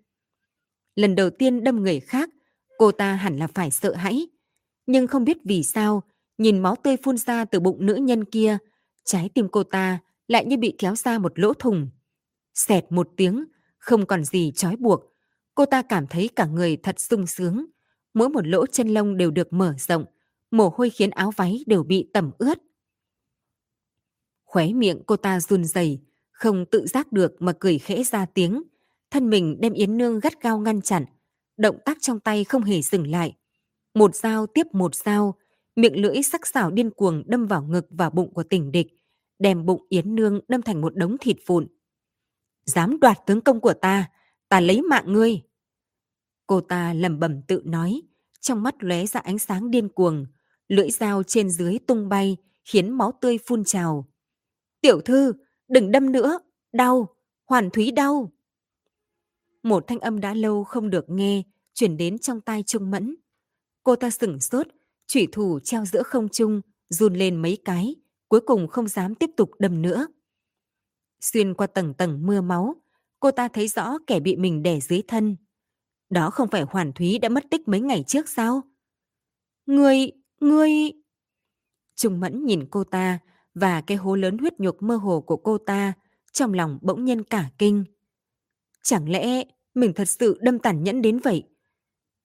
Lần đầu tiên đâm người khác, cô ta hẳn là phải sợ hãi. Nhưng không biết vì sao, nhìn máu tươi phun ra từ bụng nữ nhân kia, trái tim cô ta lại như bị kéo ra một lỗ thùng. Xẹt một tiếng, không còn gì trói buộc. Cô ta cảm thấy cả người thật sung sướng. Mỗi một lỗ chân lông đều được mở rộng, mồ hôi khiến áo váy đều bị tẩm ướt. Khóe miệng cô ta run rẩy, không tự giác được mà cười khẽ ra tiếng. Thân mình đem Yến Nương gắt gao ngăn chặn, động tác trong tay không hề dừng lại. Một dao tiếp một dao, miệng lưỡi sắc sảo điên cuồng đâm vào ngực và bụng của tỉnh địch, đem bụng Yến Nương đâm thành một đống thịt vụn. Dám đoạt tướng công của ta, ta lấy mạng ngươi. Cô ta lẩm bẩm tự nói, trong mắt lóe ra ánh sáng điên cuồng, lưỡi dao trên dưới tung bay, khiến máu tươi phun trào. Tiểu thư, đừng đâm nữa, đau, hoàn thúy đau. Một thanh âm đã lâu không được nghe, chuyển đến trong tai Trung Mẫn. Cô ta sửng sốt, chủy thủ treo giữa không trung, run lên mấy cái, cuối cùng không dám tiếp tục đâm nữa. Xuyên qua tầng tầng mưa máu, cô ta thấy rõ kẻ bị mình đè dưới thân. Đó không phải Hoàn Thúy đã mất tích mấy ngày trước sao? người người Trung Mẫn nhìn cô ta và cái hố lớn huyết nhục mơ hồ của cô ta, trong lòng bỗng nhiên cả kinh. Chẳng lẽ mình thật sự đâm tàn nhẫn đến vậy?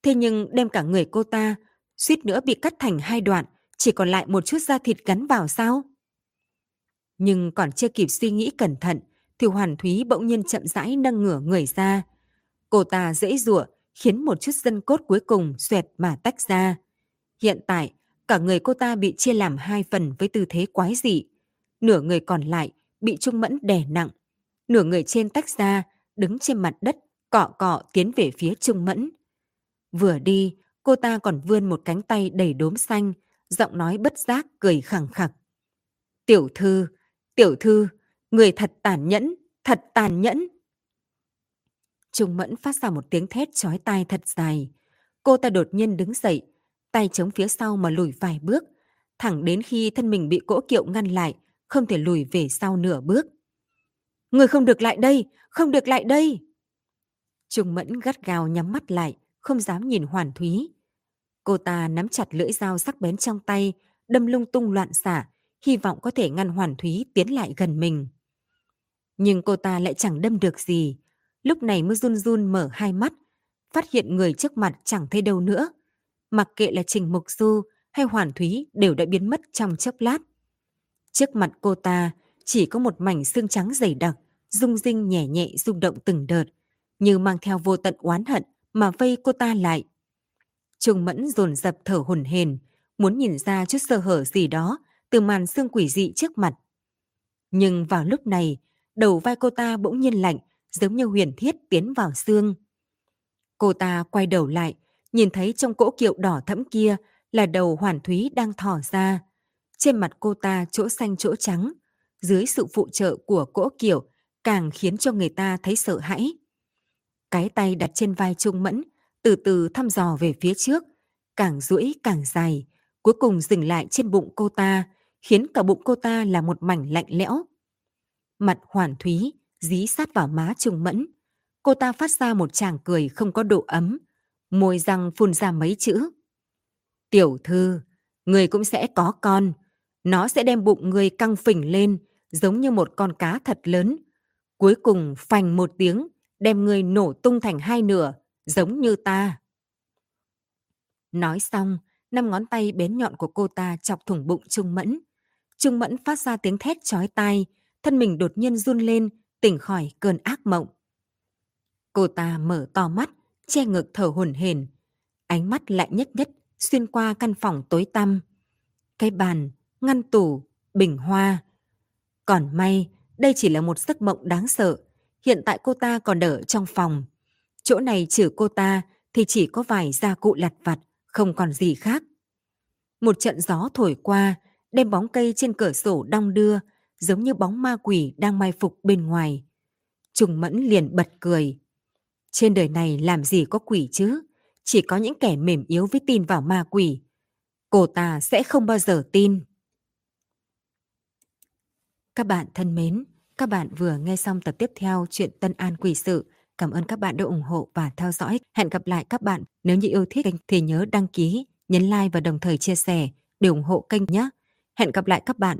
Thế nhưng đem cả người cô ta, suýt nữa bị cắt thành hai đoạn, chỉ còn lại một chút da thịt gắn vào sao? Nhưng còn chưa kịp suy nghĩ cẩn thận, thì Hoàn Thúy bỗng nhiên chậm rãi nâng ngửa người ra. Cô ta dễ dụa, khiến một chút dân cốt cuối cùng xoẹt mà tách ra. Hiện tại, cả người cô ta bị chia làm hai phần với tư thế quái dị. Nửa người còn lại bị Trung Mẫn đè nặng. Nửa người trên tách ra, đứng trên mặt đất, cọ cọ tiến về phía Trung Mẫn. Vừa đi, cô ta còn vươn một cánh tay đầy đốm xanh, giọng nói bất giác cười khẳng khặc. Tiểu thư, tiểu thư, người thật tàn nhẫn, thật tàn nhẫn. Trung Mẫn phát ra một tiếng thét chói tai thật dài. Cô ta đột nhiên đứng dậy, tay chống phía sau mà lùi vài bước, thẳng đến khi thân mình bị cỗ kiệu ngăn lại, không thể lùi về sau nửa bước. Người không được lại đây, không được lại đây. Trung Mẫn gắt gào nhắm mắt lại, không dám nhìn Hoàn Thúy. Cô ta nắm chặt lưỡi dao sắc bén trong tay, đâm lung tung loạn xả, hy vọng có thể ngăn Hoàn Thúy tiến lại gần mình. Nhưng cô ta lại chẳng đâm được gì, lúc này mới run run mở hai mắt, phát hiện người trước mặt chẳng thấy đâu nữa. Mặc kệ là Trình Mục Du hay Hoàn Thúy đều đã biến mất trong chốc lát. Trước mặt cô ta chỉ có một mảnh xương trắng dày đặc, rung rinh nhẹ nhẹ rung động từng đợt, như mang theo vô tận oán hận mà vây cô ta lại. Trung Mẫn dồn dập thở hổn hển, muốn nhìn ra chút sơ hở gì đó từ màn xương quỷ dị trước mặt. Nhưng vào lúc này, đầu vai cô ta bỗng nhiên lạnh, giống như huyền thiết tiến vào xương. Cô ta quay đầu lại, nhìn thấy trong cỗ kiệu đỏ thẫm kia là đầu hoàn thúy đang thỏ ra. Trên mặt cô ta chỗ xanh chỗ trắng, dưới sự phụ trợ của cỗ kiệu càng khiến cho người ta thấy sợ hãi. Cái tay đặt trên vai Trung Mẫn, từ từ thăm dò về phía trước, càng duỗi càng dài, cuối cùng dừng lại trên bụng cô ta, khiến cả bụng cô ta là một mảnh lạnh lẽo. Mặt hoàn thúy, dí sát vào má Trung Mẫn. Cô ta phát ra một tràng cười không có độ ấm, môi răng phun ra mấy chữ. Tiểu thư, người cũng sẽ có con. Nó sẽ đem bụng người căng phình lên, giống như một con cá thật lớn. Cuối cùng phành một tiếng, đem người nổ tung thành hai nửa, giống như ta. Nói xong, năm ngón tay bén nhọn của cô ta chọc thủng bụng Trung Mẫn. Trung Mẫn phát ra tiếng thét chói tai, thân mình đột nhiên run lên, tỉnh khỏi cơn ác mộng. Cô ta mở to mắt, che ngực thở hổn hển, ánh mắt lại nhất nhất xuyên qua căn phòng tối tăm. Cái bàn, ngăn tủ, bình hoa. Còn may, đây chỉ là một giấc mộng đáng sợ. Hiện tại cô ta còn ở trong phòng. Chỗ này trừ cô ta thì chỉ có vài gia cụ lặt vặt, không còn gì khác. Một trận gió thổi qua, đem bóng cây trên cửa sổ đong đưa, giống như bóng ma quỷ đang mai phục bên ngoài. Trùng mẫn liền bật cười. Trên đời này làm gì có quỷ chứ? Chỉ có những kẻ mềm yếu với tin vào ma quỷ. Cô ta sẽ không bao giờ tin. Các bạn thân mến, các bạn vừa nghe xong tập tiếp theo chuyện Tân An Quỷ Sự. Cảm ơn các bạn đã ủng hộ và theo dõi. Hẹn gặp lại các bạn. Nếu như yêu thích kênh thì nhớ đăng ký, nhấn like và đồng thời chia sẻ để ủng hộ kênh nhé. Hẹn gặp lại các bạn.